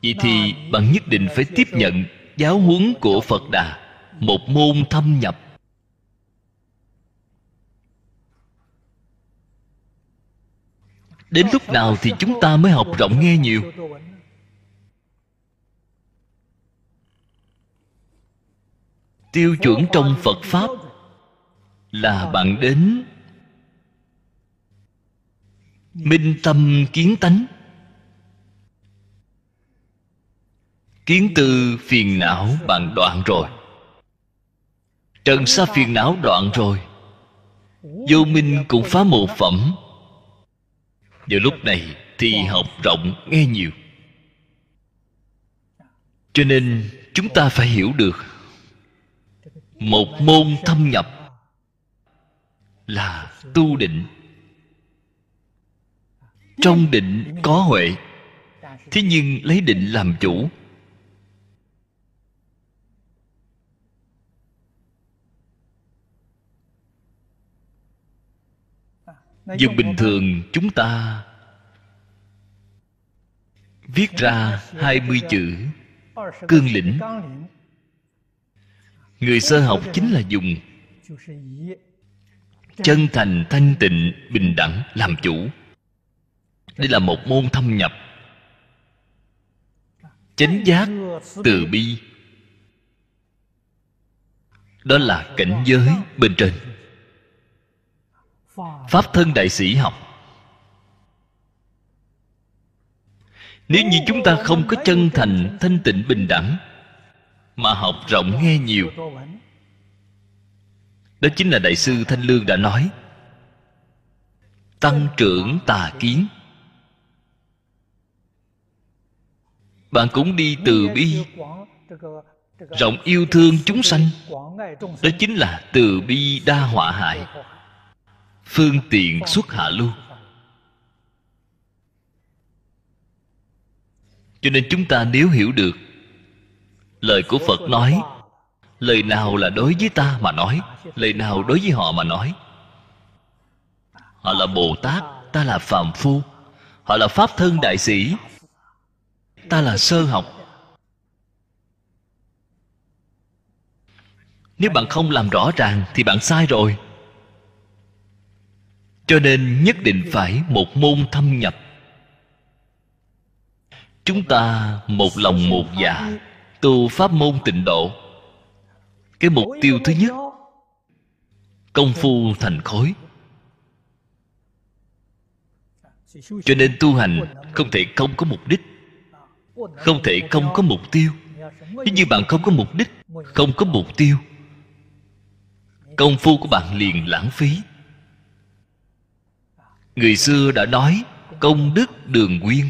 Vậy thì bạn nhất định phải tiếp nhận giáo huấn của phật đà một môn thâm nhập. Đến lúc nào thì chúng ta mới học rộng nghe nhiều? Tiêu chuẩn trong phật pháp là bạn đến minh tâm kiến tánh kiến từ phiền não bạn đoạn rồi. Trần sa phiền não đoạn rồi. Vô minh cũng phá một phẩm. Vào lúc này thì học rộng nghe nhiều. Cho nên chúng ta phải hiểu được, một môn thâm nhập là tu định. Trong định có huệ, thế nhưng lấy định làm chủ. Dùng bình thường chúng ta Viết ra 20 chữ Cương lĩnh. Người sơ học chính là dùng Chân thành thanh tịnh bình đẳng làm chủ. Đây là một môn thâm nhập Chánh giác từ bi. Đó là cảnh giới bên trên pháp thân đại sĩ học. Nếu như chúng ta không có chân thành, thanh tịnh, bình đẳng, mà học rộng nghe nhiều, đó chính là đại sư thanh lương đã nói, tăng trưởng tà kiến. Bạn cũng đi từ bi, rộng yêu thương chúng sanh, đó chính là từ bi đa họa hại phương tiện xuất hạ lưu. Cho nên chúng ta nếu hiểu được lời của phật nói, lời nào là đối với ta mà nói, lời nào đối với họ mà nói? Họ là bồ tát, ta là phàm phu. Họ là pháp thân đại sĩ. Ta là sơ học. Nếu bạn không làm rõ ràng thì bạn sai rồi cho nên nhất định phải một môn thâm nhập. Chúng ta một lòng một dạ tu pháp môn tịnh độ. Cái mục tiêu thứ nhất, công phu thành khối. Cho nên tu hành không thể không có mục đích, không thể không có mục tiêu. Nếu như bạn không có mục đích, không có mục tiêu, công phu của bạn liền lãng phí người xưa đã nói, công đức đường nguyên.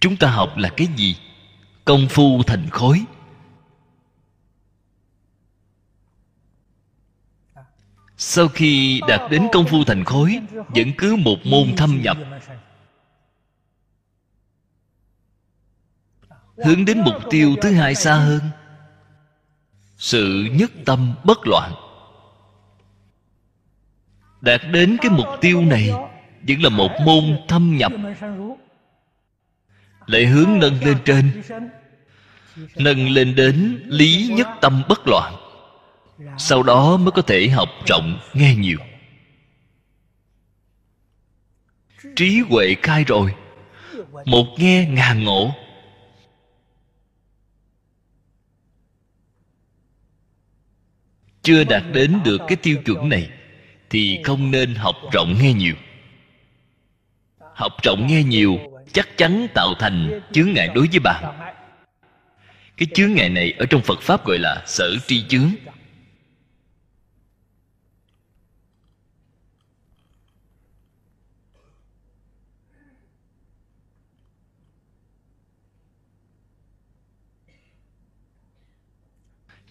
Chúng ta học là cái gì? Công phu thành khối. Sau khi đạt đến công phu thành khối, vẫn cứ một môn thâm nhập. Hướng đến mục tiêu thứ hai xa hơn sự nhất tâm bất loạn. Đạt đến cái mục tiêu này vẫn là một môn thâm nhập. Lại hướng nâng lên trên, nâng lên đến lý nhất tâm bất loạn, sau đó mới có thể học rộng nghe nhiều. Trí huệ khai rồi, một nghe ngàn ngộ chưa đạt đến được cái tiêu chuẩn này, thì không nên học rộng nghe nhiều. Học rộng nghe nhiều chắc chắn tạo thành chướng ngại đối với bạn. Cái chướng ngại này ở trong phật pháp gọi là sở tri chướng.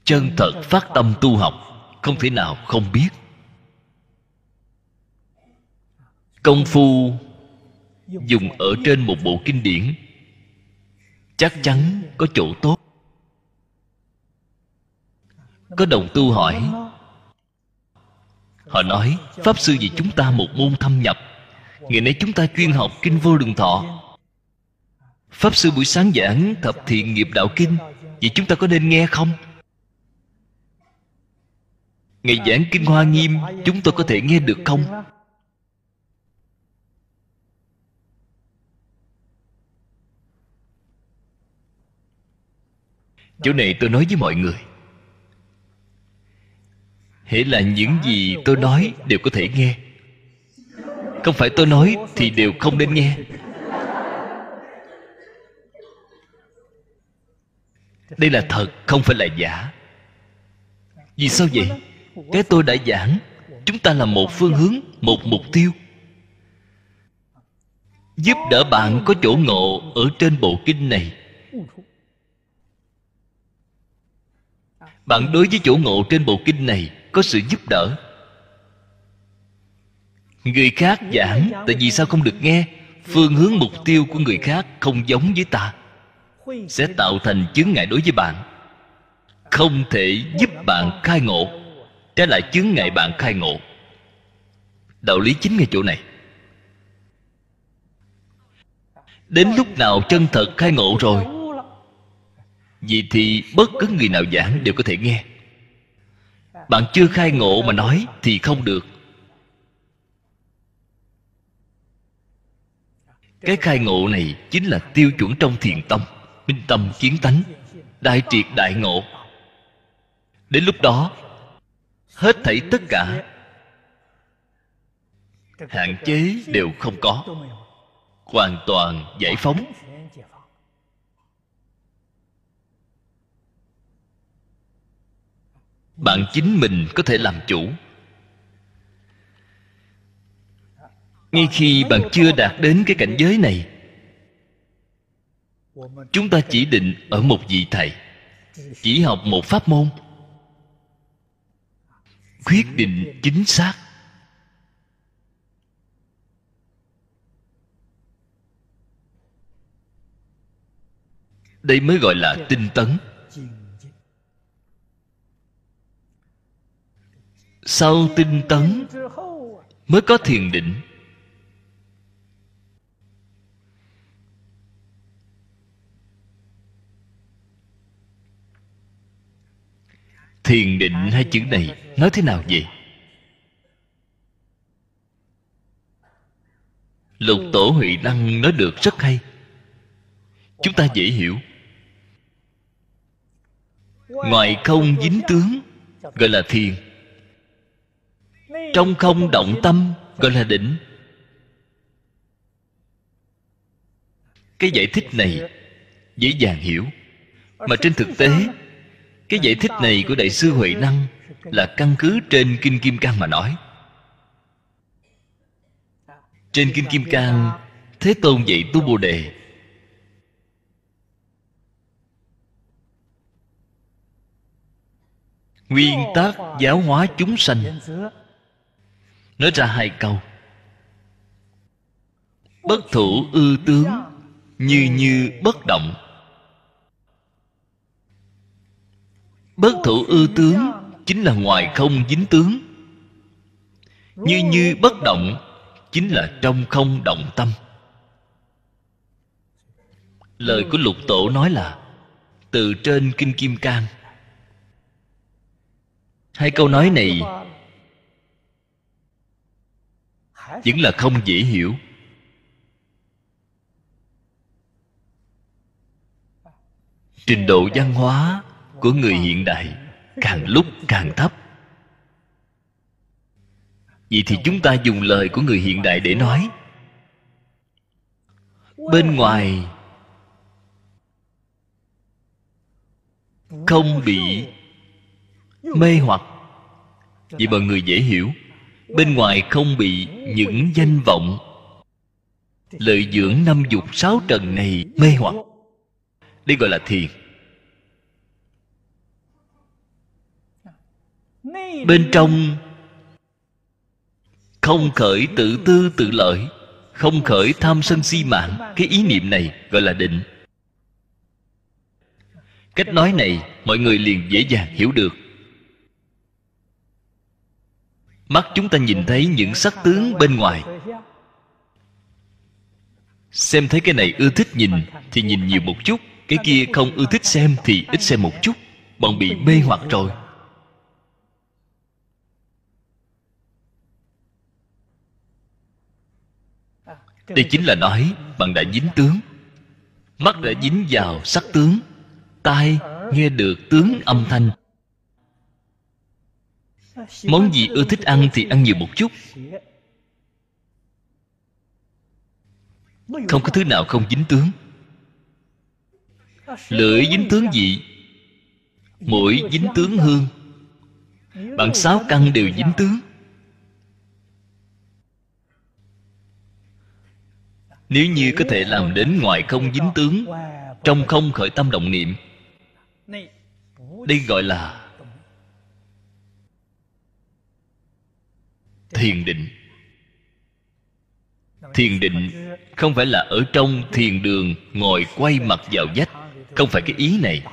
Chân thật phát tâm tu học không thể nào không biết. Công phu dùng ở trên một bộ kinh điển, chắc chắn có chỗ tốt. Có đồng tu hỏi, họ nói, pháp sư vì chúng ta một môn thâm nhập, ngày nay chúng ta chuyên học kinh vô lượng thọ. Pháp sư buổi sáng giảng thập thiện nghiệp đạo kinh, vậy chúng ta có nên nghe không? Ngày giảng kinh hoa nghiêm, chúng tôi có thể nghe được không? Chỗ này tôi nói với mọi người. Hễ là những gì tôi nói đều có thể nghe. Không phải tôi nói thì đều không nên nghe. Đây là thật, không phải là giả. Vì sao vậy? Cái tôi đã giảng, chúng ta là một phương hướng, một mục tiêu. Giúp đỡ bạn có chỗ ngộ ở trên bộ kinh này. Bạn đối với chỗ ngộ trên bộ kinh này có sự giúp đỡ. Người khác giảng, tại vì sao không được nghe? Phương hướng, mục tiêu của người khác không giống với ta. Sẽ tạo thành chướng ngại đối với bạn. Không thể giúp bạn khai ngộ trái lại chướng ngại bạn khai ngộ. Đạo lý chính ngay chỗ này. Đến lúc nào chân thật khai ngộ rồi vì thì bất cứ người nào giảng đều có thể nghe. Bạn chưa khai ngộ mà nói thì không được. Cái khai ngộ này chính là tiêu chuẩn trong thiền tâm, minh tâm kiến tánh, đại triệt đại ngộ. Đến lúc đó hết thảy tất cả. Hạn chế đều không có. Hoàn toàn giải phóng. Bạn chính mình có thể làm chủ. Ngay khi bạn chưa đạt đến cái cảnh giới này, chúng ta chỉ định ở một vị thầy, chỉ học một pháp môn quyết định chính xác. Đây mới gọi là tinh tấn. Sau tinh tấn, mới có thiền định. Thiền định hai chữ này nói thế nào vậy? Lục tổ huệ năng nói được rất hay. Chúng ta dễ hiểu. Ngoài không dính tướng, gọi là thiền. Trong không động tâm, gọi là định. Cái giải thích này dễ dàng hiểu, mà trên thực tế cái giải thích này của đại sư huệ năng là căn cứ trên kinh kim cang mà nói. Trên kinh kim cang, thế tôn dạy tu bồ đề. Nguyên tắc giáo hóa chúng sanh. Nói ra hai câu. Bất thủ ư tướng, như như bất động. Bất thủ ư tướng, chính là ngoài không dính tướng. Như như bất động, chính là trong không động tâm. Lời của lục tổ nói là, từ trên kinh kim cang. Hai câu nói này vẫn là không dễ hiểu. Trình độ văn hóa của người hiện đại càng lúc càng thấp. Vậy thì chúng ta dùng lời của người hiện đại để nói. Bên ngoài, không bị mê hoặc. Vì mọi người dễ hiểu. Bên ngoài không bị những danh vọng. Lợi dưỡng năm dục sáu trần này mê hoặc. Đây gọi là thiền. Bên trong, không khởi tự tư tự lợi, không khởi tham sân si mạng. Cái ý niệm này gọi là định. Cách nói này mọi người liền dễ dàng hiểu được. Mắt chúng ta nhìn thấy những sắc tướng bên ngoài. Xem thấy cái này ưa thích nhìn thì nhìn nhiều một chút, cái kia không ưa thích xem thì ít xem một chút, bọn bị mê hoặc rồi. Đây chính là nói, bạn đã dính tướng. Mắt đã dính vào sắc tướng. Tai nghe được tướng âm thanh. Món gì ưa thích ăn thì ăn nhiều một chút. Không có thứ nào không dính tướng. Lưỡi dính tướng gì? Mũi dính tướng hương. Bạn sáu căn đều dính tướng. nếu như có thể làm đến ngoài không dính tướng, trong không khởi tâm động niệm, đây gọi là thiền định. Thiền định không phải là ở trong thiền đường ngồi quay mặt vào vách, không phải cái ý này.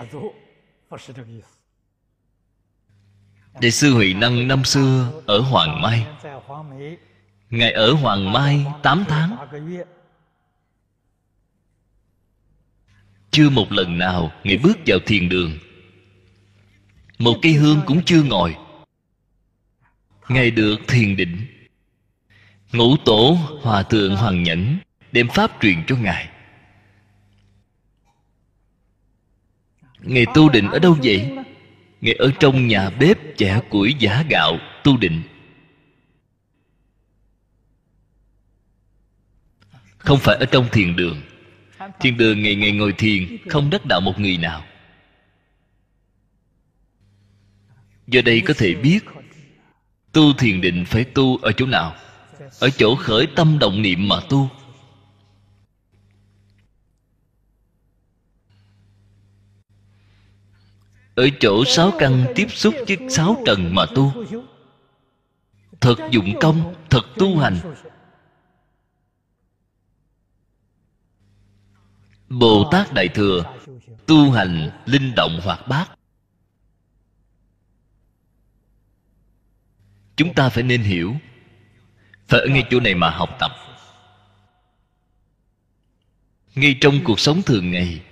Đại sư huệ năng năm xưa ở hoàng mai. Ngài ở hoàng mai 8 tháng. Chưa một lần nào ngài bước vào thiền đường. Một cây hương cũng chưa ngồi. Ngài được thiền định. Ngũ tổ hòa thượng hoàng nhẫn đem pháp truyền cho ngài. Ngài tu định ở đâu vậy? Ngài ở trong nhà bếp chẻ củi giả gạo, tu định. Không phải ở trong thiền đường thiên đường ngày ngày ngồi thiền, không đắc đạo một người nào. Do đây có thể biết, tu thiền định phải tu ở chỗ nào? Ở chỗ khởi tâm động niệm mà tu. Ở chỗ sáu căn tiếp xúc với sáu trần mà tu. Thật dụng công, thật tu hành bồ tát đại thừa, tu hành linh động hoạt bát. Chúng ta phải nên hiểu, phải ở ngay chỗ này mà học tập. Ngay trong cuộc sống thường ngày,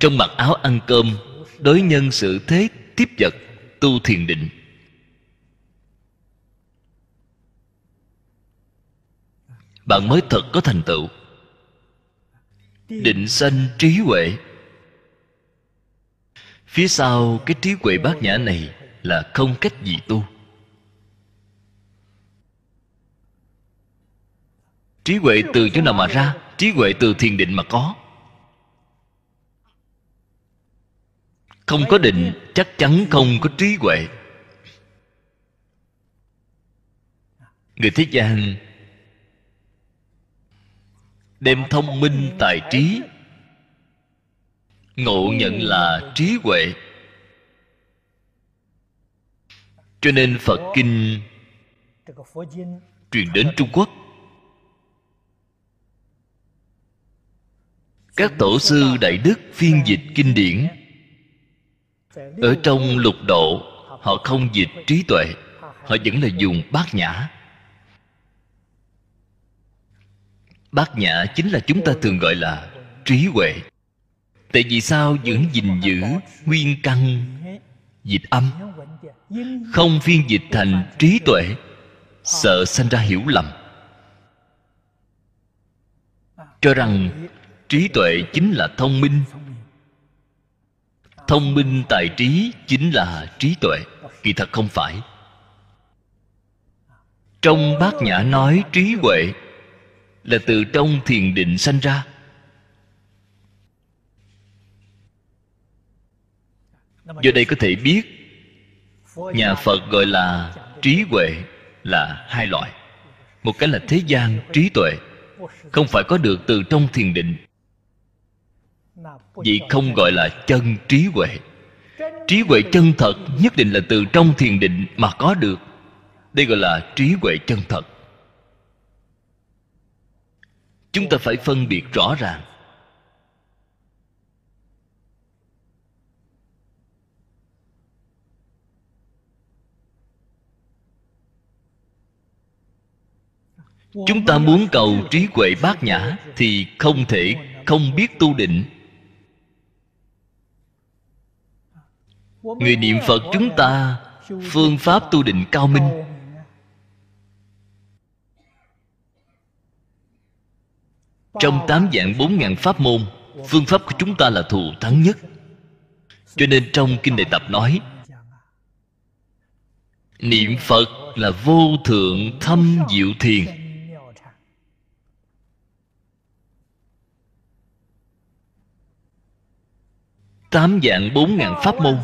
trong mặc áo ăn cơm, đối nhân sự thế, tiếp vật, tu thiền định. Bạn mới thật có thành tựu định sanh trí huệ. Phía sau cái trí huệ bát nhã này là không cách gì tu. Trí huệ từ chỗ nào mà ra? Trí huệ từ thiền định mà có. Không có định, chắc chắn không có trí huệ. Người thế gian đem thông minh tài trí. Ngộ nhận là trí huệ. Cho nên phật kinh truyền đến trung quốc. Các tổ sư đại đức phiên dịch kinh điển. Ở trong lục độ, họ không dịch trí tuệ, họ vẫn là dùng bát nhã. Bát nhã chính là chúng ta thường gọi là trí huệ. Tại vì sao vẫn gìn giữ nguyên căn, dịch âm? Không phiên dịch thành trí tuệ, sợ sanh ra hiểu lầm. Cho rằng trí tuệ chính là thông minh. Thông minh tài trí chính là trí tuệ, kỳ thật không phải. Trong bát nhã nói trí huệ là từ trong thiền định sanh ra. Do đây có thể biết, nhà phật gọi là trí huệ là hai loại. Một cái là thế gian trí tuệ, không phải có được từ trong thiền định. Vì không gọi là chân trí huệ. Trí huệ chân thật nhất định là từ trong thiền định mà có được. Đây gọi là trí huệ chân thật chúng ta phải phân biệt rõ ràng. Chúng ta muốn cầu trí huệ bát nhã thì không thể không biết tu định. Người niệm phật chúng ta phương pháp tu định cao minh. Trong tám dạng bốn ngàn pháp môn, phương pháp của chúng ta là thù thắng nhất. Cho nên trong kinh đại tập nói, niệm phật là vô thượng thâm diệu thiền. Tám dạng bốn ngàn pháp môn,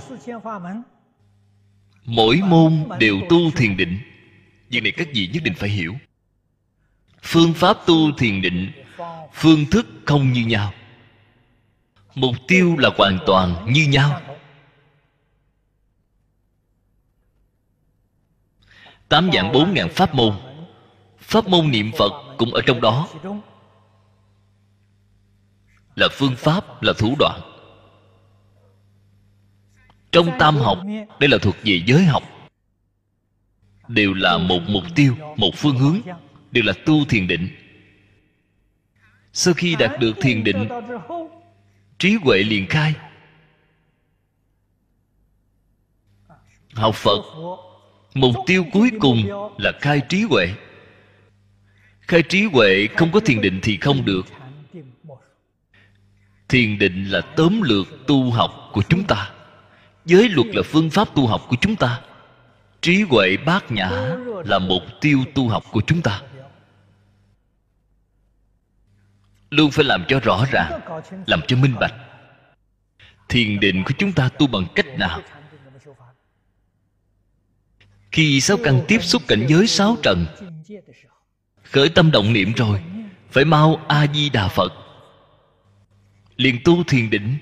mỗi môn đều tu thiền định. Việc này các vị nhất định phải hiểu. Phương pháp tu thiền định phương thức không như nhau. Mục tiêu là hoàn toàn như nhau. Tám dạng bốn ngàn pháp môn. Pháp môn niệm phật cũng ở trong đó. Là phương pháp, là thủ đoạn. Trong tam học, đây là thuộc về giới học. Đều là một mục tiêu, một phương hướng. Đều là tu thiền định sau khi đạt được thiền định, trí huệ liền khai. Học phật, mục tiêu cuối cùng là khai trí huệ. Khai trí huệ không có thiền định thì không được. Thiền định là tóm lược tu học của chúng ta. Giới luật là phương pháp tu học của chúng ta. Trí huệ bát nhã là mục tiêu tu học của chúng ta. Luôn phải làm cho rõ ràng, làm cho minh bạch. Thiền định của chúng ta tu bằng cách nào? Khi sáu căn tiếp xúc cảnh giới sáu trần, khởi tâm động niệm rồi, phải mau a di đà phật. Liền tu thiền định.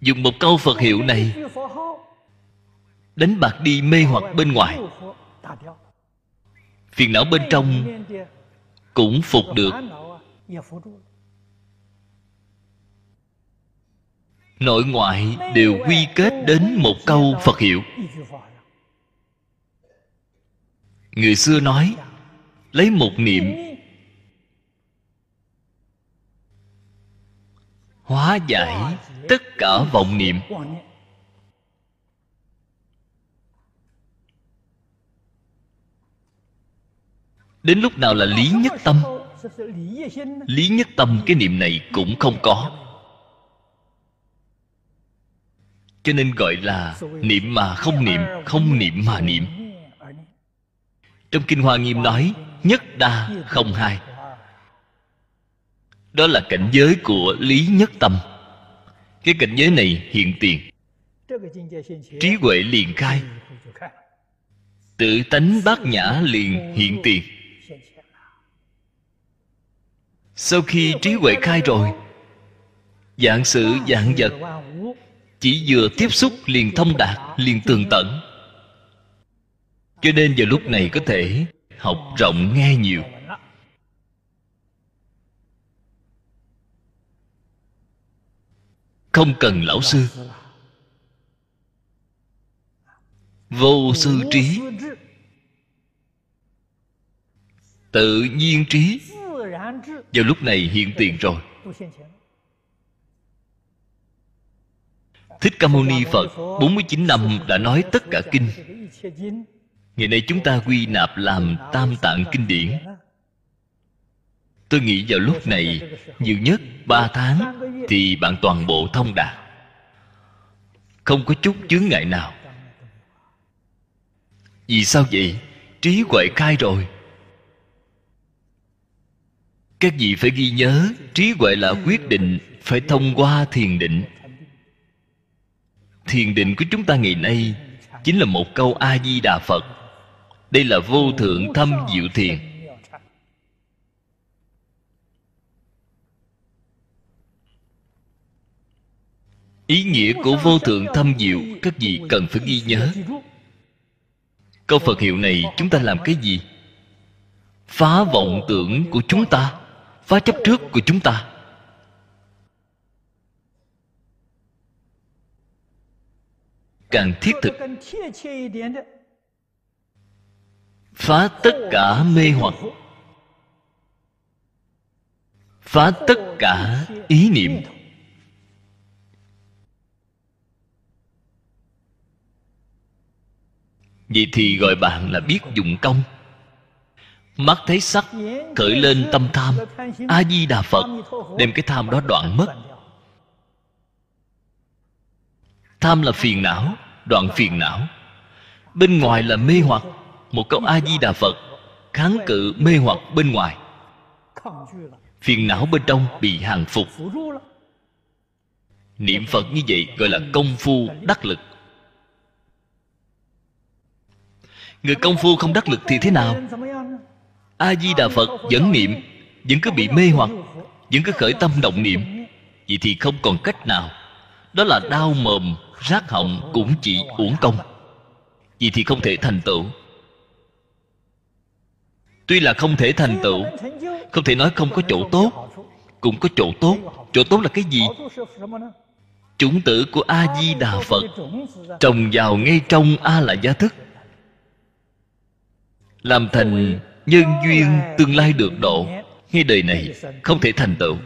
Dùng một câu phật hiệu này, đánh bạc đi mê hoặc bên ngoài. Phiền não bên trong cũng phục được. Nội ngoại đều quy kết đến một câu phật hiệu. Người xưa nói, lấy một niệm. Hóa giải tất cả vọng niệm. Đến lúc nào là lý nhất tâm? Lý nhất tâm cái niệm này cũng không có. Cho nên gọi là niệm mà không niệm không niệm mà niệm. Trong kinh hoa nghiêm nói, nhất đa không hai. Đó là cảnh giới của lý nhất tâm. Cái cảnh giới này hiện tiền. Trí huệ liền khai. Tự tánh bát nhã liền hiện tiền sau khi trí huệ khai rồi dạng sự dạng vật chỉ vừa tiếp xúc liền thông đạt, liền tường tận. Cho nên vào lúc này có thể học rộng nghe nhiều. Không cần lão sư. Vô sư trí. Tự nhiên trí vào lúc này hiện tiền rồi. Thích Ca Mâu Ni Phật 49 năm đã nói tất cả kinh. Ngày nay chúng ta quy nạp làm tam tạng kinh điển. Tôi nghĩ vào lúc này, Nhiều nhất ba tháng Thì bạn toàn bộ thông đạt. Không có chút chướng ngại nào. Vì sao vậy? Trí huệ khai rồi. Các vị phải ghi nhớ, Trí huệ là quyết định, Phải thông qua thiền định. Thiền định của chúng ta ngày nay chính là một câu a di đà phật. Đây là vô thượng thâm diệu thiền. Ý nghĩa của vô thượng thâm diệu, các vị cần phải ghi nhớ. Câu phật hiệu này chúng ta làm cái gì? Phá vọng tưởng của chúng ta phá chấp trước của chúng ta. Càng thiết thực, phá tất cả mê hoặc, phá tất cả ý niệm. Vậy thì gọi bạn là biết dụng công mắt thấy sắc khởi lên tâm tham. A di đà phật đem cái tham đó đoạn mất. Tham là phiền não, đoạn phiền não. Bên ngoài là mê hoặc. Một câu a di đà phật kháng cự mê hoặc bên ngoài. Phiền não bên trong bị hàng phục. Niệm phật như vậy gọi là công phu đắc lực. Người công phu không đắc lực thì thế nào? A di đà phật vẫn niệm, vẫn cứ bị mê hoặc, vẫn cứ khởi tâm động niệm. Vậy thì không còn cách nào. Đó là đau mồm rác họng cũng chỉ uổng công. Vậy thì không thể thành tựu. Tuy là không thể thành tựu, không thể nói không có chỗ tốt, cũng có chỗ tốt. Chỗ tốt là cái gì? Chủng tử của a di đà phật trồng vào ngay trong a la gia thức, làm thành nhân duyên tương lai được độ. ngay đời này không thể thành tựu.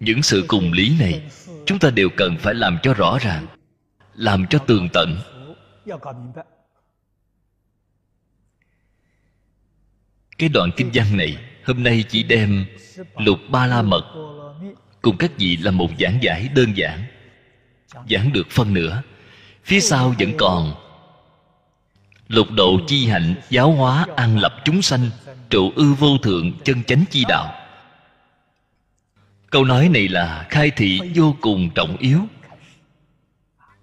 Những sự cùng lý này chúng ta đều cần phải làm cho rõ ràng làm cho tường tận. cái đoạn kinh văn này hôm nay chỉ đem lục ba la mật cùng các vị là một giảng giải đơn giản giảng được phân nửa phía sau vẫn còn. Lục độ chi hạnh giáo hóa an lập chúng sanh, trụ ư vô thượng chân chánh chi đạo. Câu nói này là khai thị vô cùng trọng yếu.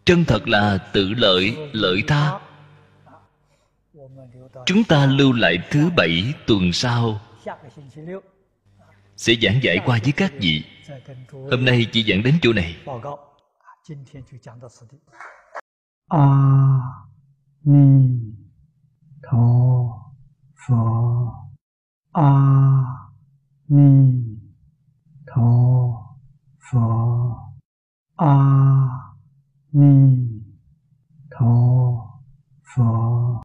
Chân thật là tự lợi lợi tha. Chúng ta lưu lại thứ bảy tuần sau. Sẽ giảng giải qua với các vị. Hôm nay chỉ giảng đến chỗ này. 阿弥陀佛。阿弥陀佛。阿弥陀佛。